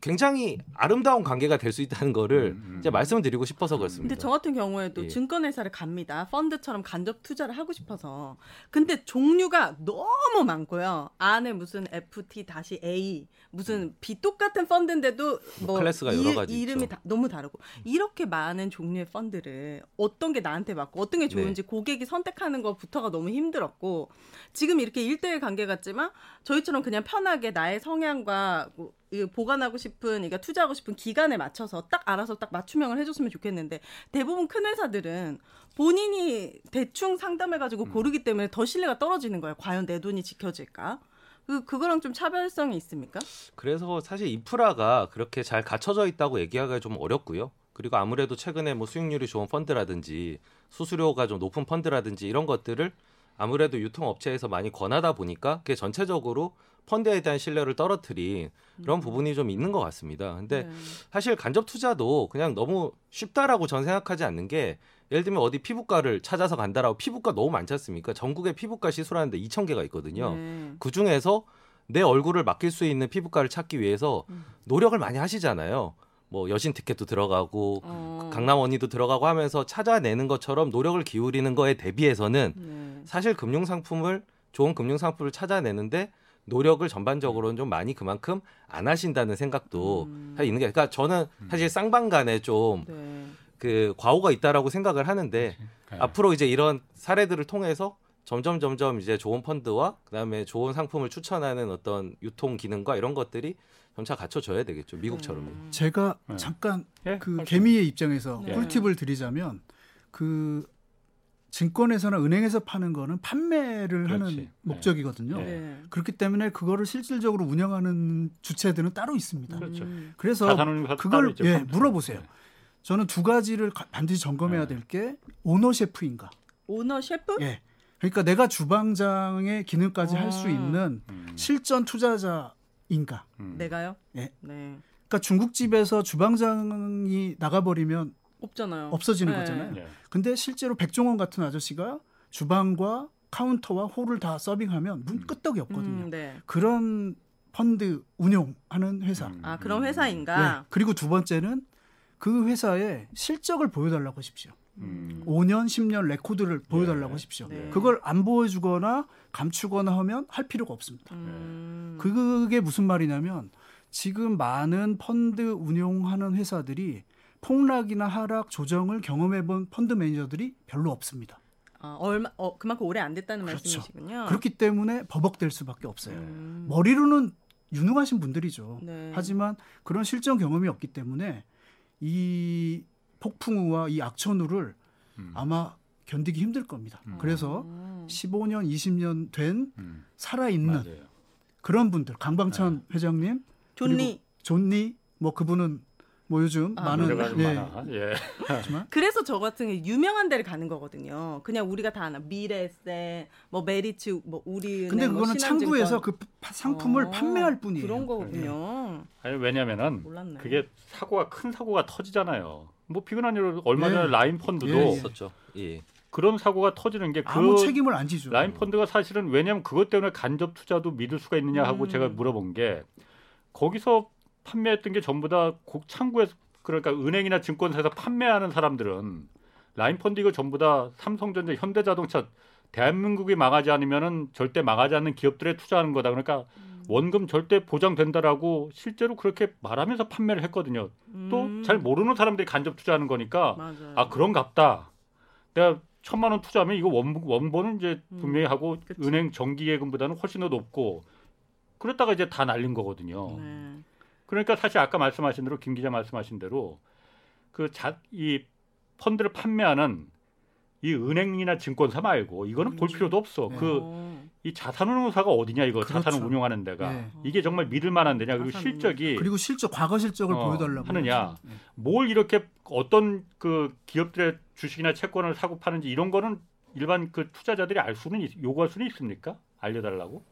굉장히 아름다운 관계가 될 수 있다는 거를 음, 음. 이제 말씀을 드리고 싶어서 그렇습니다. 근데 저 같은 경우에도 예. 증권회사를 갑니다. 펀드처럼 간접 투자를 하고 싶어서. 근데 종류가 너무 많고요. 안에 무슨 FT-A, 무슨 비 똑같은 펀드인데도 뭐 클래스가 여러 가지 이 름이 있죠. 다 너무 다르고 이렇게 많은 종류의 펀드를 어떤 게 나한테 맞고 어떤 게 좋은지 네. 고객이 선택하는 것부터가 너무 힘들었고 지금 이렇게 일대일 관계 같지만 저희처럼 그냥 편하게 나의 성향과 뭐이 보관하고 싶은, 그러니까 투자하고 싶은 기간에 맞춰서 딱 알아서 딱 맞춤형을 해줬으면 좋겠는데 대부분 큰 회사들은 본인이 대충 상담해가지고 고르기 때문에 더 신뢰가 떨어지는 거예요. 과연 내 돈이 지켜질까? 그 그거랑 좀 차별성이 있습니까? 그래서 사실 인프라가 그렇게 잘 갖춰져 있다고 얘기하기가 좀 어렵고요. 그리고 아무래도 최근에 뭐 수익률이 좋은 펀드라든지 수수료가 좀 높은 펀드라든지 이런 것들을 아무래도 유통업체에서 많이 권하다 보니까 그게 전체적으로 펀드에 대한 신뢰를 떨어뜨린 그런 부분이 좀 있는 것 같습니다. 근데 네. 사실 간접 투자도 그냥 너무 쉽다라고 전 생각하지 않는 게 예를 들면 어디 피부과를 찾아서 간다라고 피부과 너무 많지 않습니까? 전국에 피부과 시술하는데 2천 개가 있거든요. 네. 그 중에서 내 얼굴을 맡길 수 있는 피부과를 찾기 위해서 음. 노력을 많이 하시잖아요. 뭐 여신 티켓도 들어가고 어. 강남 언니도 들어가고 하면서 찾아내는 것처럼 노력을 기울이는 거에 대비해서는 네. 사실 금융 상품을 좋은 금융 상품을 찾아내는데 노력을 전반적으로는 좀 많이 그만큼 안 하신다는 생각도 음. 있는 게 그러니까 저는 사실 쌍방간에 좀 네. 그 과오가 있다라고 생각을 하는데 네. 앞으로 이제 이런 사례들을 통해서 점점 점점 이제 좋은 펀드와 그다음에 좋은 상품을 추천하는 어떤 유통 기능과 이런 것들이 점차 갖춰져야 되겠죠 미국처럼요. 음. 제가 네. 잠깐 예? 그. 개미의 입장에서 네. 꿀팁을 드리자면 그 증권에서나 은행에서 파는 거는 판매를 그렇지. 하는 네. 목적이거든요. 네. 네. 그렇기 때문에 그거를 실질적으로 운영하는 주체들은 따로 있습니다. 그렇죠. 음. 그래서 그걸 예, 펀드. 물어보세요. 네. 저는 두 가지를 가- 반드시 점검해야 네. 될게 오너 셰프인가. 오너 셰프? 예. 그러니까 내가 주방장의 기능까지 할수 아. 있는 음. 실전 투자자인가. 음. 내가요? 예. 네. 그러니까 중국집에서 주방장이 나가버리면 없잖아요. 없어지는 네. 거잖아요. 예. 근데 실제로 백종원 같은 아저씨가 주방과 카운터와 홀을 다 서빙하면 문 끄떡이 없거든요. 음, 네. 그런 펀드 운용하는 회사. 음. 아 그런 예. 회사인가? 그리고 두 번째는 그 회사의 실적을 보여달라고 하십시오. 음. 5년, 10년 레코드를 보여달라고 네. 하십시오. 네. 그걸 안 보여주거나 감추거나 하면 할 필요가 없습니다. 음. 그게 무슨 말이냐면 지금 많은 펀드 운용하는 회사들이 폭락이나 하락 조정을 경험해본 펀드 매니저들이 별로 없습니다. 아, 얼마 어, 그만큼 오래 안 됐다는 그렇죠. 말씀이시군요. 그렇기 때문에 버벅댈 수밖에 없어요. 음. 머리로는 유능하신 분들이죠. 네. 하지만 그런 실전 경험이 없기 때문에 이 폭풍우와 이 악천후를 음. 아마 견디기 힘들 겁니다. 음. 그래서 음. 15년, 20년 된 음. 살아있는 맞아요. 그런 분들, 강방찬 네. 회장님, 존리 그리고 존니, 뭐 그분은 뭐 요즘 아, 많은 예, 많아. 예. 하지만 *laughs* 그래서 저 같은 게 유명한 데를 가는 거거든요. 그냥 우리가 다 아나 미래세, 뭐 메리츠, 뭐 우리 근데 그거는 창구에서 그 파- 상품을 판매할 뿐이에요. 어, 그런 거군요. 아니 왜냐면은 몰랐네. 그게 사고가 큰 사고가 터지잖아요. 뭐 피곤한 일로 얼마 예. 전에 라인 펀드도 예, 예. 있었죠. 예. 그런 사고가 터지는 게 아무 그 책임을 안 지죠. 라인 펀드가 사실은 왜냐하면 그것 때문에 간접 투자도 믿을 수가 있느냐 하고 음. 제가 물어본 게 거기서 판매했던 게 전부 다곡 창구에서 그러니까 은행이나 증권사에서 판매하는 사람들은 라인 이거 전부 다 삼성전자, 현대자동차 대한민국이 망하지 않으면은 절대 망하지 않는 기업들에 투자하는 거다. 그러니까 원금 절대 보장된다라고 실제로 그렇게 말하면서 판매를 했거든요. 또 음. 잘 모르는 사람들이 간접 투자하는 거니까 맞아요. 아 그런갑다. 내가 천만 원 투자하면 이거 원, 원본은 이제 음, 분명히 하고 그치. 은행 정기예금보다는 훨씬 더 높고 그랬다가 이제 다 날린 거거든요. 네. 그러니까 사실 아까 말씀하신 대로 김 기자 말씀하신 대로 그자이 펀드를 판매하는 이 은행이나 증권사 말고 이거는 볼 음. 필요도 없어. 네. 그 어. 이 자산운용사가 어디냐 이거 그렇죠. 자산을 운용하는 데가 네. 이게 정말 믿을 만한 데냐 그리고. 실적이 그리고 실적 과거 실적을 어, 보여달라고 하느냐. 네. 뭘 이렇게 어떤 그 기업들의 주식이나 채권을 사고 파는지 이런 거는 일반 그 투자자들이 알 수는 있- 요구할 수는 있습니까? 알려달라고?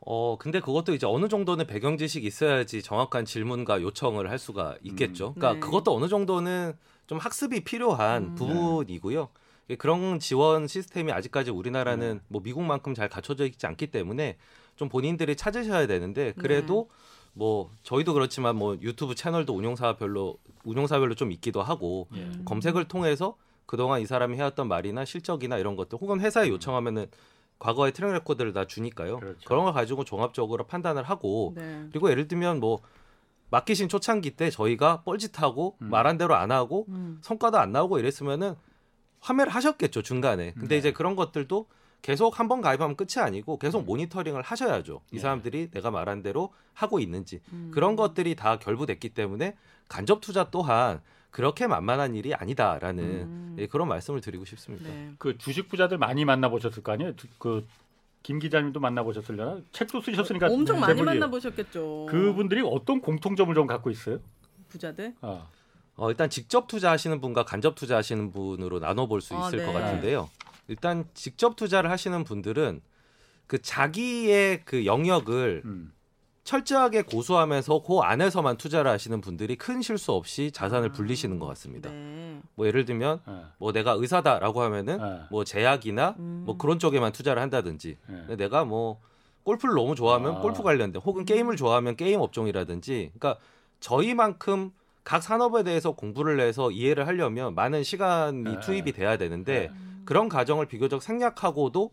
어 근데 그것도 이제 어느 정도는 배경 지식이 있어야지 정확한 질문과 요청을 할 수가 있겠죠. 음. 그러니까 네. 그것도 어느 정도는 좀 학습이 필요한 음. 부분이고요. 예, 그런 지원 시스템이 아직까지 우리나라는 네. 뭐 미국만큼 잘 갖춰져 있지 않기 때문에 좀 본인들이 찾으셔야 되는데 그래도 뭐 저희도 그렇지만 뭐 유튜브 채널도 운용사별로 운용사별로 좀 있기도 하고 예. 음. 검색을 통해서 그동안 이 사람이 해왔던 말이나 실적이나 이런 것들 혹은 회사에 음. 요청하면은 과거의 track record를 다 주니까요. 그렇죠. 그런 걸 가지고 종합적으로 판단을 하고 네. 그리고 예를 들면 뭐 맡기신 초창기 때 저희가 뻘짓하고 음. 말한 대로 안 하고 음. 성과도 안 나오고 이랬으면은 화매를 하셨겠죠 중간에. 근데 네. 이제 그런 것들도 계속 한 번 가입하면 끝이 아니고 계속 음. 모니터링을 하셔야죠. 이 네. 사람들이 내가 말한 대로 하고 있는지 음. 그런 것들이 다 결부됐기 때문에 간접 투자 또한 그렇게 만만한 일이 아니다라는 음. 예, 그런 말씀을 드리고 싶습니다. 네. 그 주식 부자들 많이 만나보셨을 거 아니에요? 그 김 기자님도 만나보셨을려나? 책도 쓰셨으니까 엄청 많이 대부분이. 만나보셨겠죠. 그분들이 어떤 공통점을 좀 갖고 있어요? 부자들. 아, 어, 일단 직접 투자하시는 분과 간접 투자하시는 분으로 나눠볼 수 아, 있을 네. 것 같은데요. 일단 직접 투자를 하시는 분들은 그 자기의 그 영역을 음. 철저하게 고수하면서 그 안에서만 투자를 하시는 분들이 큰 실수 없이 자산을 불리시는 것 같습니다. 네. 뭐 예를 들면 예. 뭐 내가 의사다라고 하면은 예. 뭐 제약이나 음. 뭐 그런 쪽에만 투자를 한다든지 예. 근데 내가 뭐 골프를 너무 좋아하면 아. 골프 관련된 혹은 게임을 좋아하면 게임 업종이라든지 그러니까 저희만큼 각 산업에 대해서 공부를 해서 이해를 하려면 많은 시간이 네. 투입이 돼야 되는데 네. 그런 과정을 비교적 생략하고도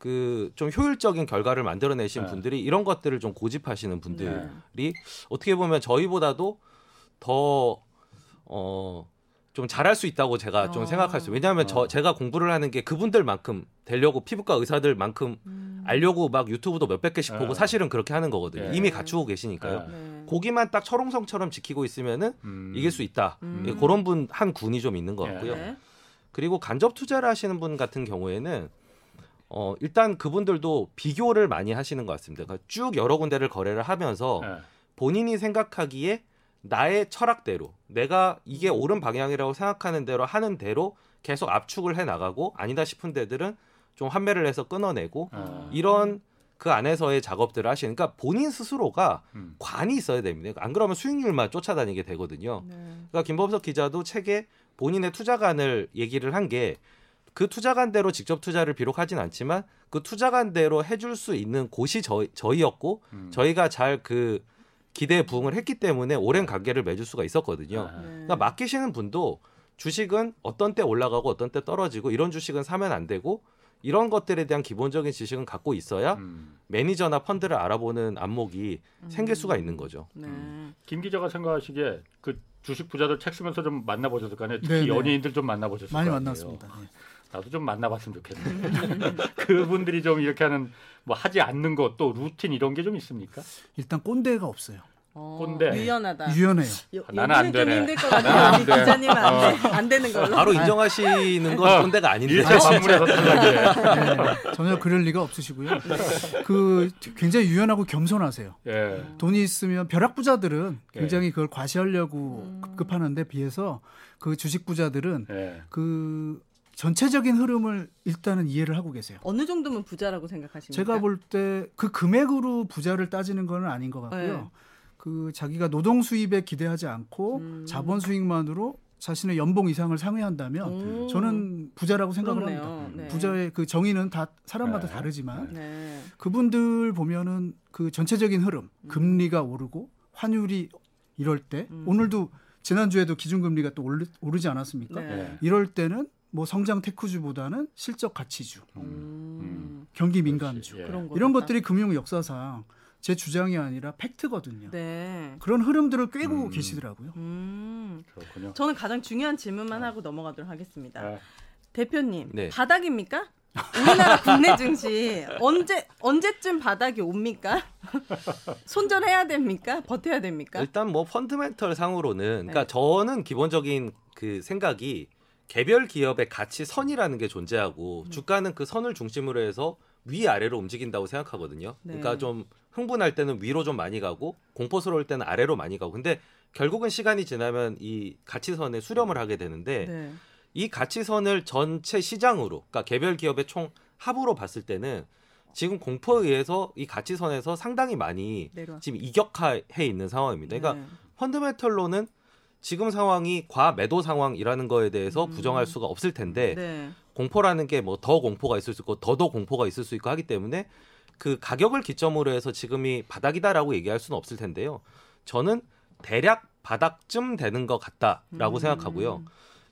그 좀 효율적인 결과를 만들어내신 네. 분들이 이런 것들을 좀 고집하시는 분들이 네. 어떻게 보면 저희보다도 더 어. 좀 잘할 수 있다고 제가 좀 어. 생각할 수. 왜냐하면 저 어. 제가 공부를 하는 게 그분들만큼 되려고 피부과 의사들만큼 음. 알려고 막 유튜브도 몇백 개씩 보고 네. 사실은 그렇게 하는 거거든요. 네. 이미 갖추고 계시니까요. 네. 네. 고기만 딱 철옹성처럼 지키고 있으면은 음. 이길 수 있다. 음. 예, 그런 분 한 군이 좀 있는 것 같고요. 네. 그리고 간접 투자를 하시는 분 같은 경우에는 어 일단 그분들도 비교를 많이 하시는 것 같습니다. 그러니까 쭉 여러 군데를 거래를 하면서 예. 본인이 생각하기에 나의 철학대로 내가 이게 옳은 방향이라고 생각하는 대로 하는 대로 계속 압축을 해 나가고 아니다 싶은 데들은 좀 판매를 해서 끊어내고 아. 이런 그 안에서의 작업들을 하시는 그러니까 본인 스스로가 음. 관이 있어야 됩니다. 안 그러면 수익률만 쫓아다니게 되거든요. 네. 그러니까 김범석 기자도 책에 본인의 투자관을 얘기를 한 게 그 투자관대로 직접 투자를 비록 하진 않지만 그 투자관대로 해줄 수 있는 곳이 저희, 저희였고 음. 저희가 잘 그 기대에 부응을 했기 때문에 오랜 관계를 맺을 수가 있었거든요. 아. 네. 그러니까 맡기시는 분도 주식은 어떤 때 올라가고 어떤 때 떨어지고 이런 주식은 사면 안 되고 이런 것들에 대한 기본적인 지식은 갖고 있어야 음. 매니저나 펀드를 알아보는 안목이 생길 수가 있는 거죠. 네. 김 기자가 생각하시기에 그 주식 부자들 책 쓰면서 좀 만나보셨을 거 아니에요? 특히 네, 네. 연예인들 좀 만나보셨을 많이 거 아니에요? 만났습니다. 예. 나도 좀 만나봤으면 좋겠는데 *laughs* 그분들이 좀 이렇게 하는 뭐 하지 않는 것 또 루틴 이런 게 좀 있습니까? 일단 꼰대가 없어요. 어, 꼰대. 유연하다. 유연해요. 요- 아, 나는 안 되네. 힘들 것 같아요. 안 우리 돼. 기자님은 안, 돼. 안 되는 걸로. 바로 인정하시는 건 어, 꼰대가 아닌데. 일체 방문에서. 네, 전혀 그럴 리가 없으시고요. 그 굉장히 유연하고 겸손하세요. 예. 돈이 있으면 벼락 부자들은 네. 굉장히 그걸 과시하려고 음. 급급하는데 비해서 그 주식 부자들은 예. 그 전체적인 흐름을 일단은 이해를 하고 계세요. 어느 정도면 부자라고 생각하십니까? 제가 볼 때 그 금액으로 부자를 따지는 건 아닌 것 같고요. 네. 그 자기가 노동 수입에 기대하지 않고 음. 자본 수익만으로 자신의 연봉 이상을 상회한다면 음. 저는 부자라고 생각을 그렇네요. 합니다. 네. 부자의 그 정의는 다 사람마다 네. 다르지만 네. 그분들 보면은 그 전체적인 흐름, 금리가 오르고 환율이 이럴 때 음. 오늘도 지난주에도 기준금리가 또 오르, 오르지 않았습니까? 네. 예. 이럴 때는 뭐 성장 테크주보다는 실적 가치주, 음. 경기 민감주 예. 그런 거 이런 것들이 금융 역사상 제 주장이 아니라 팩트거든요. 네. 그런 흐름들을 꿰고 음. 계시더라고요. 음. 그렇군요. 저는 가장 중요한 질문만 하고 넘어가도록 하겠습니다. 아, 대표님, 네. 바닥입니까? 우리나라 국내 증시 언제 언제쯤 바닥이 옵니까? *laughs* 손절해야 됩니까? 버텨야 됩니까? 일단 뭐 펀드멘털 상으로는 그러니까 네. 저는 기본적인 그 생각이 개별 기업의 가치 선이라는 게 존재하고 음. 주가는 그 선을 중심으로 해서 위 아래로 움직인다고 생각하거든요. 네. 그러니까 좀 흥분할 때는 위로 좀 많이 가고 공포스러울 때는 아래로 많이 가고. 근데 결국은 시간이 지나면 이 가치선에 수렴을 하게 되는데 네. 이 가치선을 전체 시장으로, 그러니까 개별 기업의 총 합으로 봤을 때는 지금 공포에 의해서 이 가치선에서 상당히 많이 내려와. 지금 이격화해 있는 상황입니다. 그러니까 네. 펀드멘털로는 지금 상황이 과매도 상황이라는 거에 대해서 음. 부정할 수가 없을 텐데 네. 공포라는 게 뭐 더 공포가 있을 수 있고 더더 공포가 있을 수 있고 하기 때문에 그 가격을 기점으로 해서 지금이 바닥이다라고 얘기할 수는 없을 텐데요. 저는 대략 바닥쯤 되는 것 같다라고 음. 생각하고요.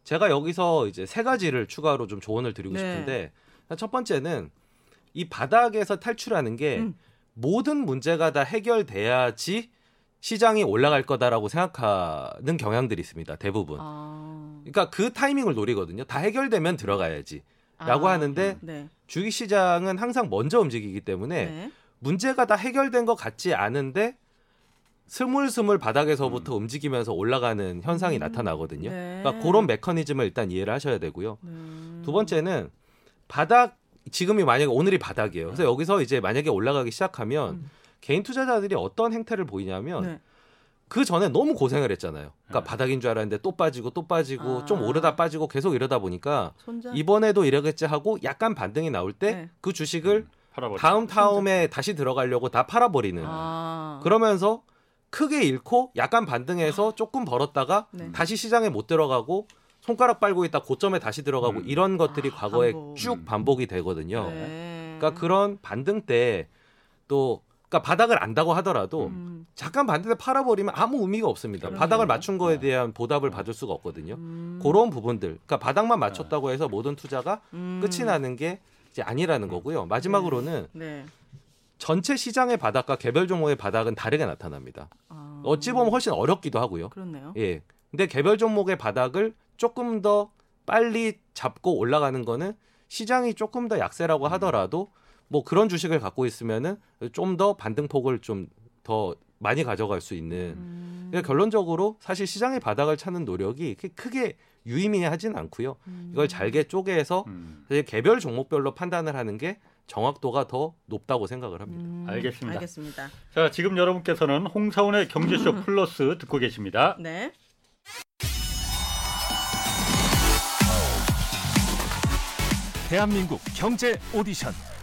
제가 여기서 이제 세 가지를 추가로 좀 조언을 드리고 네. 싶은데 첫 번째는 이 바닥에서 탈출하는 게 음. 모든 문제가 다 해결돼야지 시장이 올라갈 거다라고 생각하는 경향들이 있습니다. 대부분. 아. 그러니까 그 타이밍을 노리거든요. 다 해결되면 들어가야지. 라고 아. 하는데 네. 주식 시장은 항상 먼저 움직이기 때문에 네. 문제가 다 해결된 것 같지 않은데 스물스물 바닥에서부터 움직이면서 올라가는 현상이 음. 나타나거든요. 네. 그러니까 그런 메커니즘을 일단 이해를 하셔야 되고요. 음. 두 번째는 바닥 지금이 만약에 오늘이 바닥이에요. 그래서 여기서 이제 만약에 올라가기 시작하면 음. 개인 투자자들이 어떤 행태를 보이냐면 네. 그 전에 너무 고생을 했잖아요. 그러니까 네. 바닥인 줄 알았는데 또 빠지고 또 빠지고 아. 좀 오르다 빠지고 계속 이러다 보니까 손절. 이번에도 이러겠지 하고 약간 반등이 나올 때 네. 그 주식을 팔아버려. 다음 타움에 다시 들어가려고 다 팔아버리는 아. 아. 그러면서 크게 잃고 약간 반등해서 조금 벌었다가 네. 다시 시장에 못 들어가고 손가락 빨고 있다 고점에 다시 들어가고 음. 이런 것들이 아, 과거에 반복. 쭉 반복이 되거든요. 네. 그러니까 그런 반등 때 또 그러니까 바닥을 안다고 하더라도 음. 잠깐 반등에 팔아버리면 아무 의미가 없습니다. 그러네요. 바닥을 맞춘 거에 네. 대한 보답을 받을 수가 없거든요. 음. 그런 부분들, 그러니까 바닥만 맞췄다고 해서 모든 투자가 음. 끝이 나는 게 이제 아니라는 거고요. 마지막으로는 네. 전체 시장의 바닥과 개별 종목의 바닥은 다르게 나타납니다. 아. 어찌 보면 훨씬 어렵기도 하고요. 그렇네요. 예. 근데 개별 종목의 바닥을 조금 더 빨리 잡고 올라가는 거는 시장이 조금 더 약세라고 하더라도 뭐 그런 주식을 갖고 있으면은 좀 더 반등폭을 좀 더 많이 가져갈 수 있는 음. 그러니까 결론적으로 사실 시장의 바닥을 찾는 노력이 크게 유의미하진 않고요. 음. 이걸 잘게 쪼개서 음. 개별 종목별로 판단을 하는 게 정확도가 더 높다고 생각을 합니다. 음. 알겠습니다. 알겠습니다. 자, 지금 여러분께서는 홍사원의 경제쇼 *laughs* 플러스 듣고 계십니다. 네. 대한민국 경제 오디션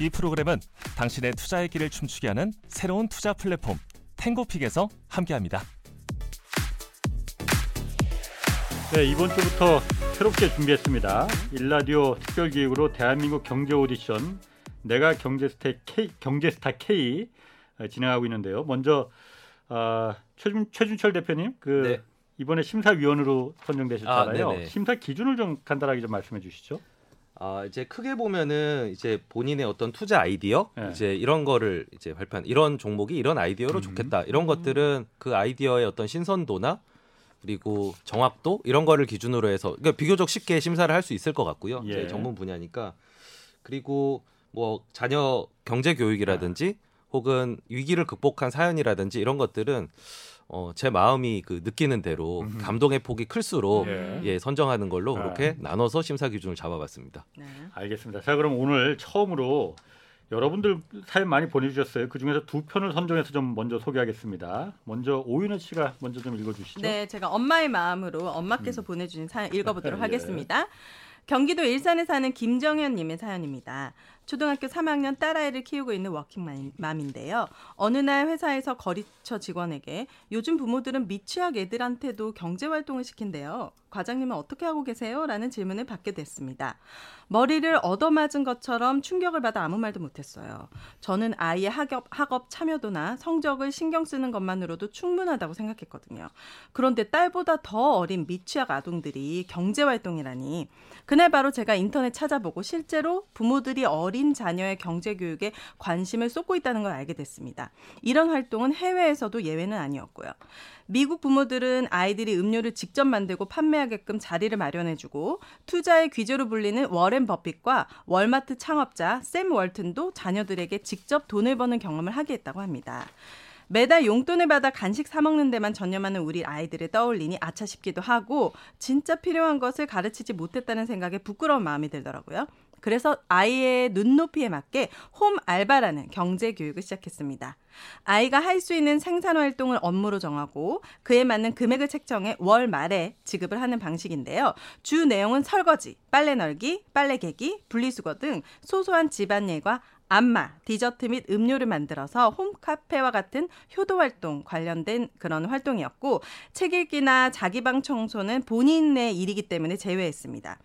이 프로그램은 당신의 투자의 길을 춤추게 하는 새로운 투자 플랫폼 탱고픽에서 함께합니다. 네, 이번 주부터 새롭게 준비했습니다. 일라디오 특별 기획으로 대한민국 경제 오디션 내가 경제스타 K 경제스타 K 어, 진행하고 있는데요. 먼저 아, 최준, 최준철 대표님 그 네. 이번에 심사위원으로 선정되셨잖아요. 아. 심사 기준을 좀 간단하게 좀 말씀해 주시죠. 아 이제 크게 보면은 이제 본인의 어떤 투자 아이디어 네. 이제 이런 거를 이제 발표한 이런 종목이 이런 아이디어로 음. 좋겠다 이런 것들은 그 아이디어의 어떤 신선도나 그리고 정확도 이런 거를 기준으로 해서 그러니까 비교적 쉽게 심사를 할 수 있을 것 같고요. 예. 제 전문 분야니까 그리고 뭐 자녀 경제 교육이라든지 혹은 위기를 극복한 사연이라든지 이런 것들은 어, 제 마음이 그 느끼는 대로 음흠. 감동의 폭이 클수록 예. 예, 선정하는 걸로 아. 그렇게 나눠서 심사 기준을 잡아봤습니다. 네. 알겠습니다. 자, 그럼 오늘 처음으로 여러분들 사연 많이 보내주셨어요. 그 중에서 두 편을 선정해서 좀 먼저 소개하겠습니다. 먼저 오윤혜 씨가 먼저 좀 읽어주시죠. 네, 제가 엄마의 마음으로 음. 엄마께서 보내주신 사연 읽어보도록 *laughs* 예. 하겠습니다. 경기도 일산에 사는 김정현님의 사연입니다. 초등학교 3학년 딸아이를 키우고 있는 워킹맘인데요. 어느 날 회사에서 거리처 직원에게 요즘 부모들은 미취학 애들한테도 경제활동을 시킨대요. 과장님은 어떻게 하고 계세요? 라는 질문을 받게 됐습니다. 머리를 얻어맞은 것처럼 충격을 받아 아무 말도 못했어요. 저는 아이의 학업, 학업 참여도나 성적을 신경 쓰는 것만으로도 충분하다고 생각했거든요. 그런데 딸보다 더 어린 미취학 아동들이 경제활동이라니. 그날 바로 제가 인터넷 찾아보고 실제로 부모들이 어린 자녀의 경제 교육에 관심을 쏟고 있다는 걸 알게 됐습니다. 이런 활동은 해외에서도 예외는 아니었고요. 미국 부모들은 아이들이 음료를 직접 만들고 판매하게끔 자리를 마련해주고 투자의 귀재로 불리는 워렌 버핏과 월마트 창업자 샘 월튼도 자녀들에게 직접 돈을 버는 경험을 하게 했다고 합니다. 매달 용돈을 받아 간식 사 먹는 데만 전념하는 우리 아이들을 떠올리니 아차 싶기도 하고 진짜 필요한 것을 가르치지 못했다는 생각에 부끄러운 마음이 들더라고요. 그래서 아이의 눈높이에 맞게 홈 알바라는 경제 교육을 시작했습니다. 아이가 할 수 있는 생산 활동을 업무로 정하고 그에 맞는 금액을 책정해 월 말에 지급을 하는 방식인데요. 주 내용은 설거지, 빨래 널기, 빨래 개기, 분리수거 등 소소한 집안일과 안마, 디저트 및 음료를 만들어서 홈카페와 같은 효도 활동 관련된 그런 활동이었고 책 읽기나 자기 방 청소는 본인의 일이기 때문에 제외했습니다.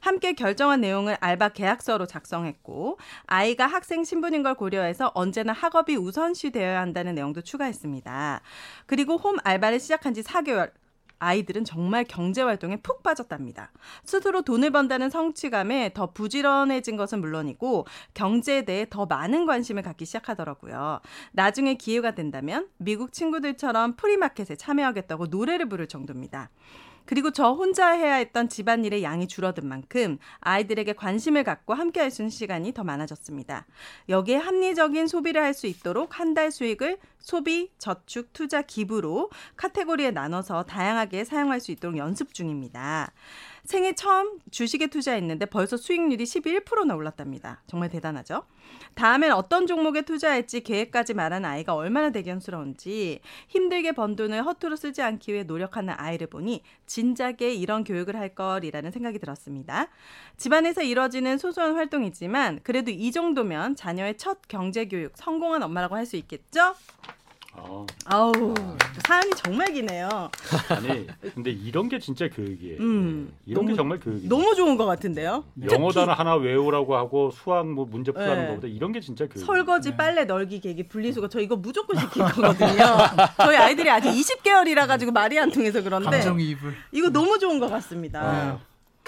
함께 결정한 내용을 알바 계약서로 작성했고 아이가 학생 신분인 걸 고려해서 언제나 학업이 우선시 되어야 한다는 내용도 추가했습니다. 그리고 홈 알바를 시작한 지 4개월 아이들은 정말 경제 활동에 푹 빠졌답니다. 스스로 돈을 번다는 성취감에 더 부지런해진 것은 물론이고 경제에 대해 더 많은 관심을 갖기 시작하더라고요. 나중에 기회가 된다면 미국 친구들처럼 프리마켓에 참여하겠다고 노래를 부를 정도입니다. 그리고 저 혼자 해야 했던 집안일의 양이 줄어든 만큼 아이들에게 관심을 갖고 함께 할 수 있는 시간이 더 많아졌습니다. 여기에 합리적인 소비를 할 수 있도록 한 달 수익을 소비, 저축, 투자, 기부로 카테고리에 나눠서 다양하게 사용할 수 있도록 연습 중입니다. 생애 처음 주식에 투자했는데 벌써 수익률이 11%나 올랐답니다. 정말 대단하죠? 다음엔 어떤 종목에 투자할지 계획까지 말하는 아이가 얼마나 대견스러운지 힘들게 번 돈을 허투루 쓰지 않기 위해 노력하는 아이를 보니 진작에 이런 교육을 할 걸이라는 생각이 들었습니다. 집안에서 이뤄지는 소소한 활동이지만 그래도 이 정도면 자녀의 첫 경제 교육 성공한 엄마라고 할 수 있겠죠? 아, 아우 사연이 정말 기네요. 아니 근데 이런 게 진짜 교육이에요. 음, 이런 게 너무- 정말 교육이에요. 너무 좋은 것 같은데요. 영어 단어 하나 외우라고 하고 수학 뭐 문제 풀라는 네. 것보다 이런 게 진짜 교육. 설거지, 빨래, 널기, 개기, 분리수거 저 이거 무조건 시킬 거거든요. *laughs* 저희 아이들이 아직 20개월이라 가지고 말이 안 통해서 그런데 감정이입을. 이거 너무 좋은 것 같습니다. 아,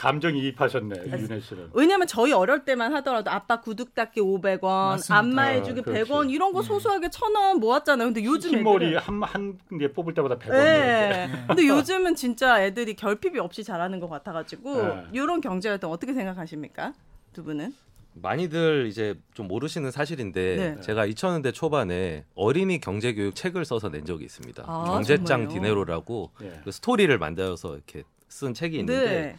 감정 이입하셨네 윤혜 씨는. 왜냐면 저희 어릴 때만 하더라도 아빠 구두 닦기 500원, 맞습니다. 안마해주기 아, 그렇지. 100원 이런 거 소소하게 천 원 모았잖아요. 근데 요즘 흰머리 애들은 한한 개 뽑을 때마다 100원. 네. 근데 요즘은 진짜 애들이 결핍이 없이 자라는 것 같아가지고 네. 이런 경제 활동 어떻게 생각하십니까? 두 분은? 많이들 이제 좀 모르시는 사실인데 네. 제가 2000년대 초반에 어린이 경제 교육 책을 써서 낸 적이 있습니다. 아, 경제장 정말요? 디네로라고 예. 그 스토리를 만들어서 이렇게 쓴 책이 있는데 네.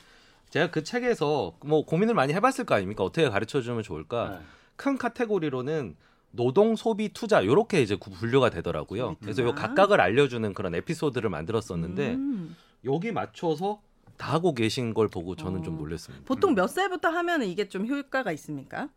제가 그 책에서 뭐 고민을 많이 해봤을 거 아닙니까? 어떻게 가르쳐 주면 좋을까? 네. 큰 카테고리로는 노동, 소비, 투자 이렇게 이제 구- 분류가 되더라고요. 그래서. 요 각각을 알려주는 그런 에피소드를 만들었었는데 음. 여기 맞춰서 다 하고 계신 걸 보고 저는 좀 어. 놀랐습니다. 보통 몇 살부터 하면 이게 좀 효과가 있습니까?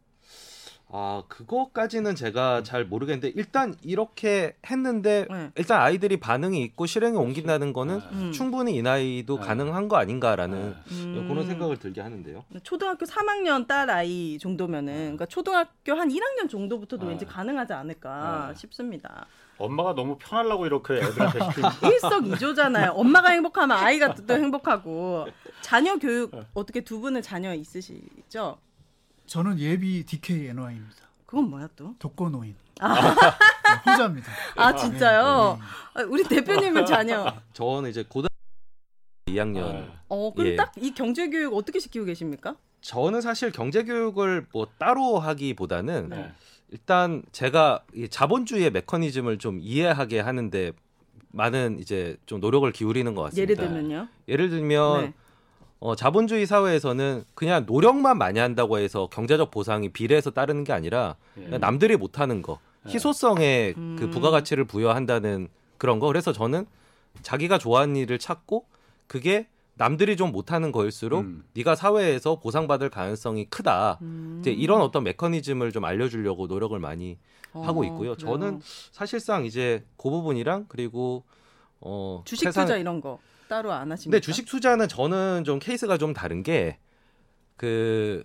아 그거까지는 제가 잘 모르겠는데 일단 이렇게 했는데 네. 일단 아이들이 반응이 있고 실행에 옮긴다는 거는 음. 충분히 이 나이도 네. 가능한 거 아닌가라는 음. 그런 생각을 들게 하는데요. 초등학교 3학년 딸 아이 정도면은 그러니까 초등학교 한 1학년 정도부터도 네. 왠지 가능하지 않을까 네. 싶습니다. 엄마가 너무 편하려고 이렇게 애들한테 시키는 *laughs* 일석이조잖아요. 엄마가 행복하면 아이가 또 행복하고 자녀 교육 어떻게 두 분은 자녀 있으시죠? 저는 예비 DK NY입니다. 그건 뭐야 또? 독거노인. 네, 혼자입니다. *laughs* 아 진짜요? 아, 우리 대표님은 자녀. 저는 이제 고등 2학년 네. 어 그럼 예. 딱이 경제 교육 어떻게 시키고 계십니까? 저는 사실 경제 교육을 뭐 따로 하기보다는 네. 일단 제가 이 자본주의의 메커니즘을 좀 이해하게 하는데 많은 이제 좀 노력을 기울이는 것 같습니다. 예를 들면요. 예를 들면 네. 어, 자본주의 사회에서는 그냥 노력만 많이 한다고 해서 경제적 보상이 비례해서 따르는 게 아니라 예. 남들이 못하는 거 네. 희소성에 음. 그 부가가치를 부여한다는 그런 거 그래서 저는 자기가 좋아하는 일을 찾고 그게 남들이 좀 못하는 거일수록 음. 네가 사회에서 보상받을 가능성이 크다 음. 이제 이런 어떤 메커니즘을 좀 알려주려고 노력을 많이 하고 어, 있고요. 그래요. 저는 사실상 이제 그 부분이랑 그리고 어 주식 세상- 투자 이런 거 따로 안 하십니까? 근데 주식 투자는 저는 좀 케이스가 좀 다른 게 그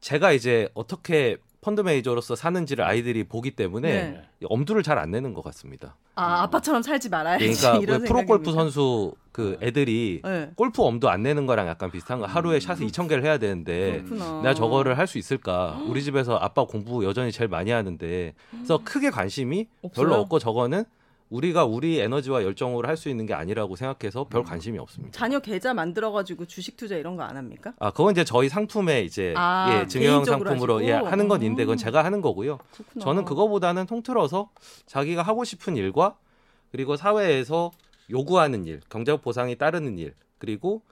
제가 이제 어떻게 펀드 매니저로서 사는지를 아이들이 보기 때문에 네. 엄두를 잘 안 내는 것 같습니다. 아 아빠처럼 살지 말아야지. 그러니까 *laughs* 프로 골프 생각입니까? 선수 그 애들이 네. 골프 엄두 안 내는 거랑 약간 비슷한 거. 하루에 샷을 2천 개를 해야 되는데 그렇구나. 내가 저거를 할 수 있을까? 우리 집에서 아빠 공부 여전히 제일 많이 하는데 그래서 크게 관심이 별로 없어요? 없고 저거는 우리가 우리 에너지와 열정으로 할 수 있는 게 아니라고 생각해서 별 관심이 없습니다. 자녀 계좌 만들어 가지고 주식 투자 이런 거 안 합니까? 아, 그건 이제 저희 상품에 이제 아, 예, 증여형 상품으로 예, 하시고? 하는 건 있는데 그건 음. 제가 하는 거고요. 그렇구나. 저는 그거보다는 통틀어서 자기가 하고 싶은 일과 그리고 사회에서 요구하는 일, 경제적 보상이 따르는 일, 그리고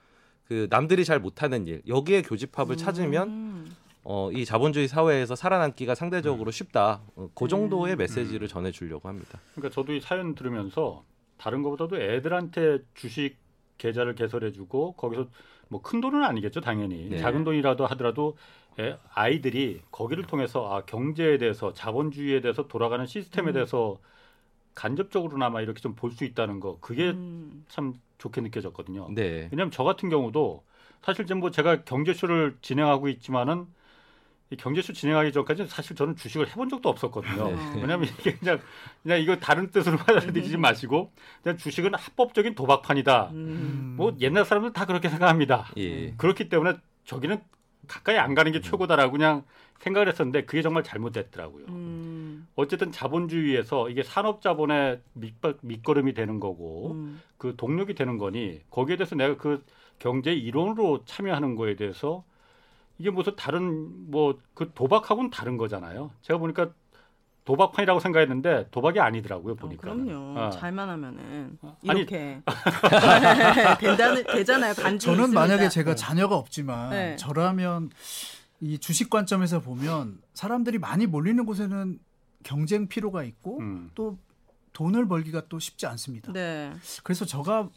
그 남들이 잘 못하는 일 여기에 교집합을 찾으면 음. 어, 이 자본주의 사회에서 살아남기가 상대적으로 쉽다. 어, 그 정도의 음. 메시지를 전해주려고 합니다. 그러니까 저도 이 사연 들으면서 다른 것보다도 애들한테 주식 계좌를 개설해주고 거기서 뭐 큰 돈은 아니겠죠 당연히 네. 작은 돈이라도 하더라도 애, 아이들이 거기를 통해서 아 경제에 대해서 자본주의에 대해서 돌아가는 시스템에 음. 대해서 간접적으로나마 이렇게 좀 볼 수 있다는 거 그게 음. 참 좋게 느껴졌거든요. 네. 왜냐하면 저 같은 경우도 사실 지금 뭐 제가 경제쇼를 진행하고 있지만은 이 경제쇼 진행하기 전까지는 사실 저는 주식을 해본 적도 없었거든요. 네. 왜냐하면 이게 그냥 그냥 이거 다른 뜻으로 *laughs* 받아들이지 마시고 그냥 주식은 합법적인 도박판이다. 음. 뭐 옛날 사람들 다 그렇게 생각합니다. 예. 그렇기 때문에 저기는 가까이 안 가는 게 최고다라고 그냥 생각을 했었는데 그게 정말 잘못됐더라고요. 음. 어쨌든 자본주의에서 이게 산업 자본의 밑, 밑거름이 되는 거고 음. 그 동력이 되는 거니 거기에 대해서 내가 그 경제 이론으로 참여하는 거에 대해서 이게 무슨 다른 뭐 그 도박하고는 다른 거잖아요. 제가 보니까 도박판이라고 생각했는데 도박이 아니더라고요 어, 보니까. 그럼요. 어. 잘만 하면은 이렇게 *laughs* 된다는 되잖아요. 간증 저는 있습니다. 만약에 제가 자녀가 없지만 네. 저라면 이 주식 관점에서 보면 사람들이 많이 몰리는 곳에는 경쟁 필요가 있고 음. 또 돈을 벌기가 또 쉽지 않습니다. 네. 그래서 저가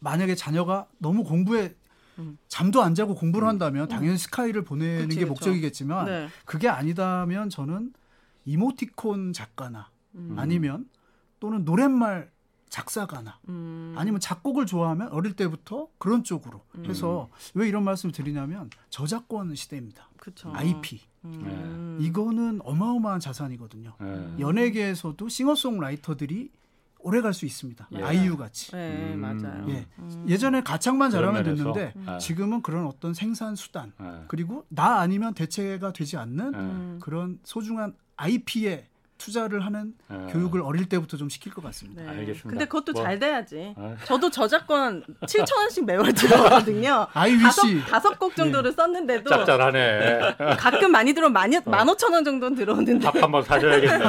만약에 자녀가 너무 공부에 음. 잠도 안 자고 공부를 한다면 당연히 스카이를 보내는 그치, 게 그쵸. 목적이겠지만 네. 그게 아니다면 저는 이모티콘 작가나 음. 아니면 또는 노랫말 작사가나 음. 아니면 작곡을 좋아하면 어릴 때부터 그런 쪽으로 음. 해서 왜 이런 말씀을 드리냐면 저작권 시대입니다. 그쵸. IP 음. 이거는 어마어마한 자산이거든요. 예. 연예계에서도 싱어송라이터들이 오래 갈 수 있습니다. 예. 아이유 같이. 네, 음. 맞아요. 예. 음. 예전에 가창만 잘하면. 됐는데 아. 지금은 그런 어떤 생산 수단 예. 그리고 나 아니면 대체가 되지 않는 예. 음. 그런 소중한 IP에 투자를 하는 예. 교육을 어릴 때부터 좀 시킬 것 같습니다. 네. 알겠습니다. 근데 그것도 뭐. 잘 돼야지. 아. 저도 저작권 *laughs* 7천 원씩 매월 들어거든요. 아이유 다섯 씨. 다섯 곡 정도를 썼는데도 짭짤하네. 가끔 많이 들어면 만, 만 오천 원 정도는 들어오는데 밥 한번 사줘야겠네.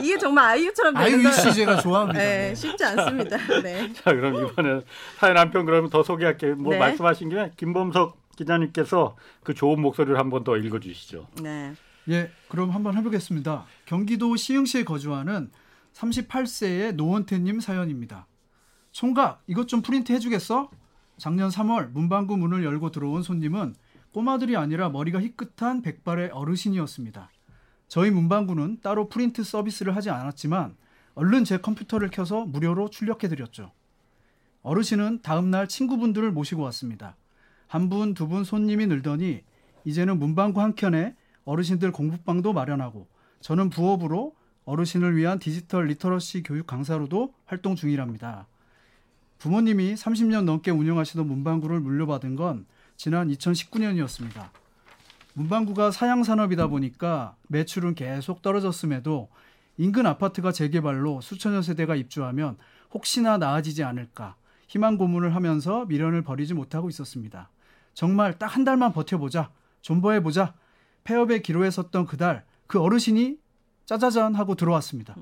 *laughs* 이게 정말 아이유처럼 되는 아이유 건씨 제가 좋아합니다. 네, 네. 쉽지 않습니다. 네. *laughs* 자, 그럼 이번에 사연 한 편 그러면 더 소개할게요. 뭐 네. 말씀하신 김에 김범석 기자님께서 그 좋은 목소리를 한 번 더 읽어주시죠. 네. 예, 그럼 한번 해보겠습니다. 경기도 시흥시에 거주하는 38세의 노원태님 사연입니다. 총각, 이것 좀 프린트 해주겠어? 작년 3월 문방구 문을 열고 들어온 손님은 꼬마들이 아니라 머리가 희끗한 백발의 어르신이었습니다. 저희 문방구는 따로 프린트 서비스를 하지 않았지만 얼른 제 컴퓨터를 켜서 무료로 출력해드렸죠. 어르신은 다음날 친구분들을 모시고 왔습니다. 한 분, 두 분 손님이 늘더니 이제는 문방구 한켠에 어르신들 공부방도 마련하고 저는 부업으로 어르신을 위한 디지털 literacy 교육 강사로도 활동 중이랍니다. 부모님이 30년 넘게 운영하시던 문방구를 물려받은 건 지난 2019년이었습니다. 문방구가 사양 산업이다 보니까 매출은 계속 떨어졌음에도 인근 아파트가 재개발로 수천여 세대가 입주하면 혹시나 나아지지 않을까 희망 고문을 하면서 미련을 버리지 못하고 있었습니다. 정말 딱 한 달만 버텨보자. 존버해보자. 폐업의 기로에 섰던 그달 그 어르신이 짜자잔 하고 들어왔습니다.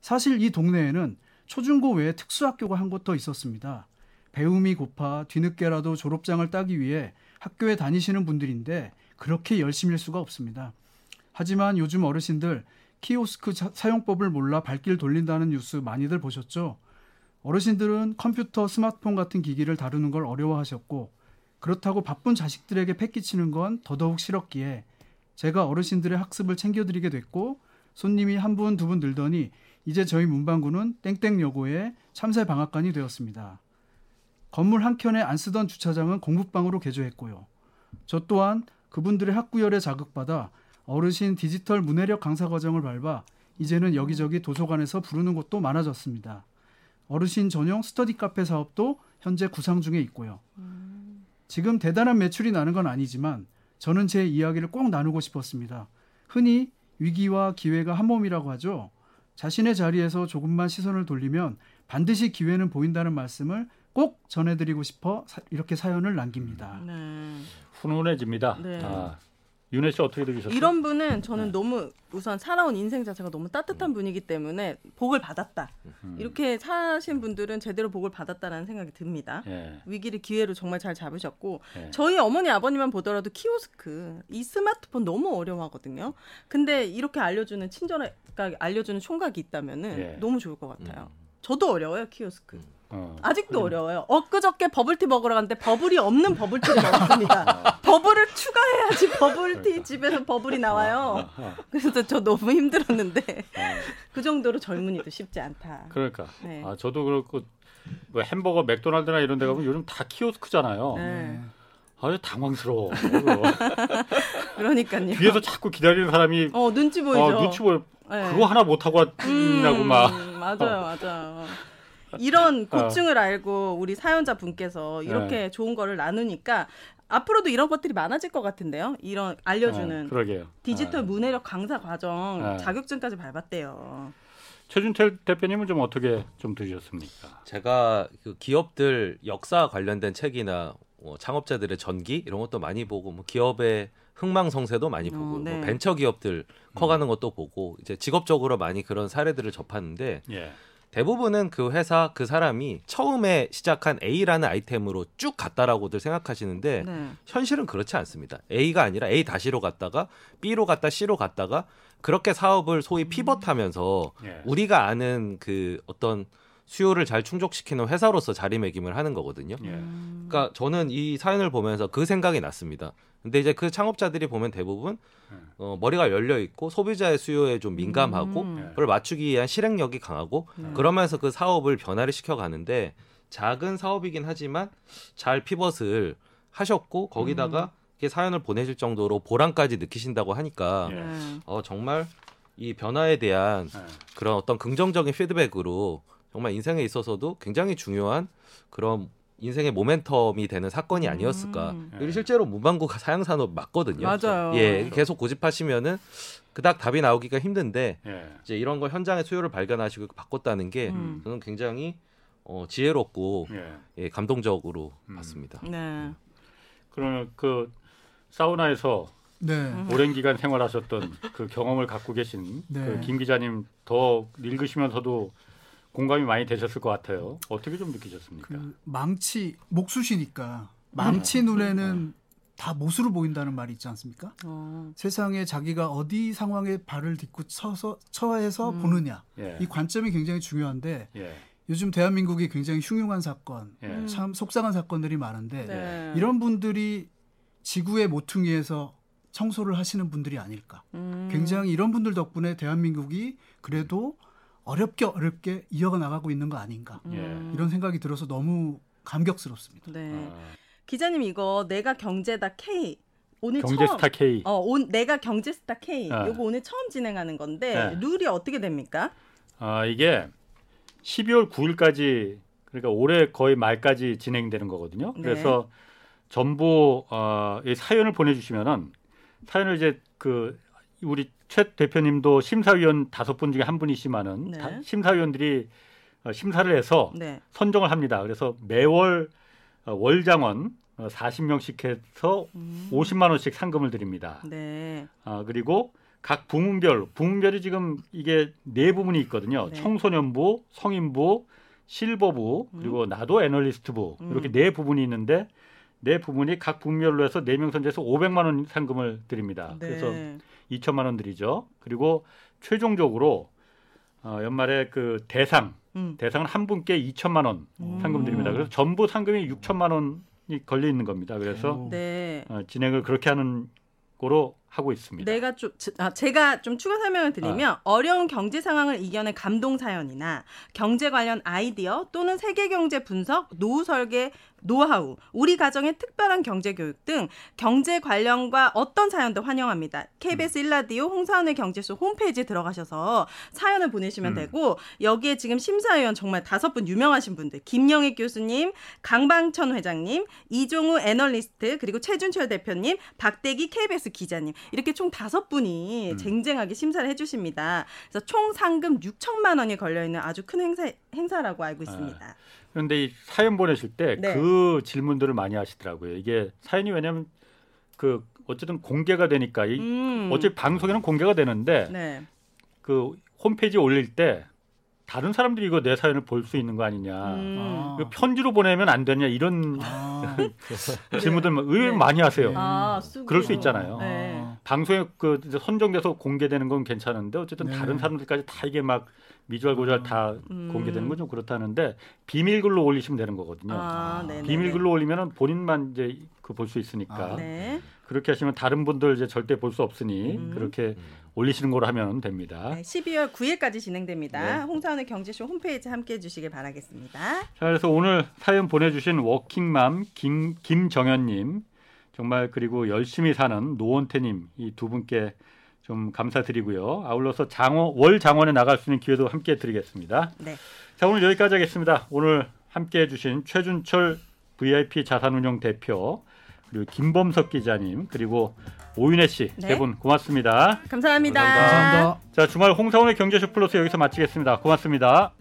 사실 이 동네에는 초중고 외에 특수학교가 한 곳 더 있었습니다. 배움이 고파 뒤늦게라도 졸업장을 따기 위해 학교에 다니시는 분들인데 그렇게 열심일 수가 없습니다. 하지만 요즘 어르신들 키오스크 자- 사용법을 몰라 발길 돌린다는 뉴스 많이들 보셨죠? 어르신들은 컴퓨터, 스마트폰 같은 기기를 다루는 걸 어려워하셨고 그렇다고 바쁜 자식들에게 패기치는 건 더더욱 싫었기에 제가 어르신들의 학습을 챙겨드리게 됐고 손님이 한 분, 두분 늘더니 이제 저희 문방구는 땡땡여고의 참새 방앗간이 되었습니다. 건물 한 켠에 안 쓰던 주차장은 공부방으로 개조했고요. 저 또한 그분들의 학구열에 자극받아 어르신 디지털 문해력 강사 과정을 밟아 이제는 여기저기 도서관에서 부르는 곳도 많아졌습니다. 어르신 전용 스터디 카페 사업도 현재 구상 중에 있고요. 지금 대단한 매출이 나는 건 아니지만 저는 제 이야기를 꼭 나누고 싶었습니다. 흔히 위기와 기회가 한 몸이라고 하죠. 자신의 자리에서 조금만 시선을 돌리면 반드시 기회는 보인다는 말씀을 꼭 전해드리고 싶어 사- 이렇게 사연을 남깁니다. 네. 훈훈해집니다. 네. 아, 윤혜 씨 어떻게 들으셨어요? 이런 분은 네. 저는 너무 우선 살아온 인생 자체가 너무 따뜻한 분이기 때문에 복을 받았다. 음. 이렇게 사신 분들은 제대로 복을 받았다라는 생각이 듭니다. 예. 위기를 기회로 정말 잘 잡으셨고 예. 저희 어머니 아버님만 보더라도 키오스크 이 스마트폰 너무 어려워하거든요. 근데 이렇게 알려주는 친절하게 알려주는 총각이 있다면은 예. 너무 좋을 것 같아요. 저도 어려워요 키오스크. 어. 아직도 어려워요. 엊그저께 버블티 먹으러 갔는데 버블이 없는 버블티를 먹었습니다. 버블을 추가해야지 버블티 집에서 버블이 나와요. 어, 어. 그래서 저 너무 힘들었는데 어. 그 정도로 젊은이도 쉽지 않다. 그러니까. 네. 아, 저도 그렇고 뭐 햄버거 맥도날드나 이런 데 가면 요즘 다 키오스크잖아요. 네. 아주 당황스러워. *laughs* 그러니까요. 뒤에서 자꾸 기다리는 사람이 어 눈치 보이죠. 어, 눈치 보여. 네. 그거 하나 못 하고 왔냐고 막. 음, 맞아요, 맞아요. 이런 고충을 알고 우리 사연자 분께서 이렇게 좋은 거를 나누니까 앞으로도 이런 것들이 많아질 것 같은데요. 이런 알려주는 네, 그러게요. 디지털 아, 문해력 강사 과정 아. 자격증까지 밟았대요. 최준철 대표님은 좀 어떻게 좀 들으셨습니까? 제가 그 기업들 역사 관련된 책이나 뭐 창업자들의 전기 이런 것도 많이 보고 뭐 기업의 흥망성쇠도 많이 어, 보고 네. 뭐 벤처 기업들 커가는 것도 보고 이제 직업적으로 많이 그런 사례들을 접하는데 예. 대부분은 그 회사 그 사람이 처음에 시작한 A라는 아이템으로 쭉 갔다라고들 생각하시는데 네. 현실은 그렇지 않습니다. A가 아니라 A 다시로 갔다가 B로 갔다 C로 갔다가 그렇게 사업을 소위 피벗하면서 예. 우리가 아는 그 어떤 수요를 잘 충족시키는 회사로서 자리매김을 하는 거거든요. 예. 그러니까 저는 이 사연을 보면서 그 생각이 났습니다. 근데 이제 그 창업자들이 보면 대부분 음. 어, 머리가 열려 있고 소비자의 수요에 좀 민감하고 음. 예. 그걸 맞추기 위한 실행력이 강하고 네. 그러면서 그 사업을 변화를 시켜 가는데 작은 사업이긴 하지만 잘 피벗을 하셨고 거기다가 이렇게 사연을 보내실 정도로 보람까지 느끼신다고 하니까 예. 네. 어 정말 이 변화에 대한 예. 그런 어떤 긍정적인 피드백으로 정말 인생에 있어서도 굉장히 중요한 그런 인생의 모멘텀이 되는 사건이 아니었을까. 음. 그리고 실제로 문방구가 사양산업 맞거든요. 맞아요. 예, 계속 고집하시면은 그닥 답이 나오기가 힘든데 예. 이제 이런 걸 현장의 수요를 발견하시고 바꿨다는 게 음. 저는 굉장히 어, 지혜롭고 예. 예, 감동적으로 음. 봤습니다. 네. 그러면 그 사우나에서 네. 음. 오랜 기간 생활하셨던 그 경험을 갖고 계신 네. 그김 기자님 더 읽으시면서도 공감이 많이 되셨을 것 같아요. 어떻게 좀 느끼셨습니까? 그 망치 목수시니까 망치 눈에는 다 못으로 보인다는 말이 있지 않습니까? 어. 세상에 자기가 어디 상황에 발을 딛고 쳐서 처해서 음. 보느냐 예. 이 관점이 굉장히 중요한데 예. 요즘 대한민국이 굉장히 흉흉한 사건, 예. 음. 참 속상한 사건들이 많은데 네. 이런 분들이 지구의 모퉁이에서 청소를 하시는 분들이 아닐까. 음. 굉장히 이런 분들 덕분에 대한민국이 그래도 어렵게 어렵게 이어가 나가고 있는 거 아닌가. 음. 이런 생각이 들어서 너무 감격스럽습니다. 네. 아, 기자님 이거 내가 경제다 K 오늘 처음 경제스타 K. 어, 온, 내가 경제스타 K 아. 요거 오늘 처음 진행하는 건데 네. 룰이 어떻게 됩니까? 아, 이게 12월 9일까지 그러니까 올해 거의 말까지 진행되는 거거든요. 네. 그래서 전부 어, 이 사연을 보내주시면은 사연을 이제 그 우리 최 대표님도 심사위원 다섯 분 중에 한 분이시만은 네. 다- 심사위원들이 어, 심사를 해서 네. 선정을 합니다. 그래서 매월 어, 월장원 어, 40명씩 해서 음. 50만 원씩 상금을 드립니다. 네. 아, 그리고 각 부문별, 부문별이 지금 이게 네 부문이 있거든요. 네. 청소년부, 성인부, 실버부, 그리고 나도 애널리스트부 음. 이렇게 네 부분이 있는데 네 부분이 각 부문별로 해서 네 명 선정해서 500만 원 상금을 드립니다. 네. 그래서 2천만 원 드리죠. 그리고 최종적으로 어, 연말에 그 대상 음. 대상은 한 분께 2천만 원 상금 드립니다. 그래서 전부 상금이 6천만 원이 걸려 있는 겁니다. 그래서 오. 네. 어, 진행을 그렇게 하는 거로 하고 있습니다. 내가 좀 제- 아, 제가 좀 추가 설명을 드리면 어려운 경제 상황을 이겨낸 감동 사연이나 경제 관련 아이디어 또는 세계 경제 분석, 노후 설계, 노하우, 우리 가정의 특별한 경제 교육 등 경제 관련과 어떤 사연도 환영합니다. KBS 일라디오 홍사원의 경제쇼 홈페이지에 들어가셔서 사연을 보내시면 음. 되고 여기에 지금 심사위원 정말 다섯 분 유명하신 분들 김영익 교수님, 강방천 회장님, 이종우 애널리스트 그리고 최준철 대표님, 박대기 KBS 기자님 이렇게 총 다섯 분이 음. 쟁쟁하게 심사를 해주십니다. 그래서 총 상금 6천만 원이 걸려 있는 아주 큰 행사 행사라고 알고 있습니다. 그런데 이 사연 보내실 때 네. 그 질문들을 많이 하시더라고요. 이게 사연이 왜냐하면 그 어쨌든 공개가 되니까 이 음. 어차피 방송에는 공개가 되는데 네. 그 홈페이지에 올릴 때 다른 사람들이 이거 내 사연을 볼 수 있는 거 아니냐. 음. 아. 편지로 보내면 안 되냐 이런 아. *laughs* 질문들 의외로 네. 많이 하세요. 아. 그럴 수 있잖아요. 네. 아. 방송에 그 선정돼서 공개되는 건 괜찮은데 어쨌든 네. 다른 사람들까지 다 이게 막 미주알 고주알 다 음. 공개되는 건 좀 그렇다는데 비밀글로 올리시면 되는 거거든요. 아. 비밀글로 올리면은 본인만 이제 그 볼 수 있으니까 아, 네. 그렇게 하시면 다른 분들 이제 절대 볼 수 없으니 음. 그렇게 음. 올리시는 거로 하면 됩니다. 네, 12월 9일까지 진행됩니다. 네. 홍사원의 경제쇼 홈페이지 함께 해 주시길 바라겠습니다. 자, 그래서 오늘 사연 보내주신 워킹맘 김 김정현님 정말 그리고 열심히 사는 노원태님 이 두 분께 좀 감사드리고요. 아울러서 장원 월 장원에 나갈 수 있는 기회도 함께 드리겠습니다. 네. 자 오늘 여기까지 하겠습니다. 오늘 함께 해주신 최준철 VIP 자산운용 대표 그리고 김범석 기자님 그리고 오윤혜 씨세 네. 분 고맙습니다. 감사합니다. 감사합니다. 감사합니다. 자 주말 홍사원의 경제쇼 플러스 여기서 마치겠습니다. 고맙습니다.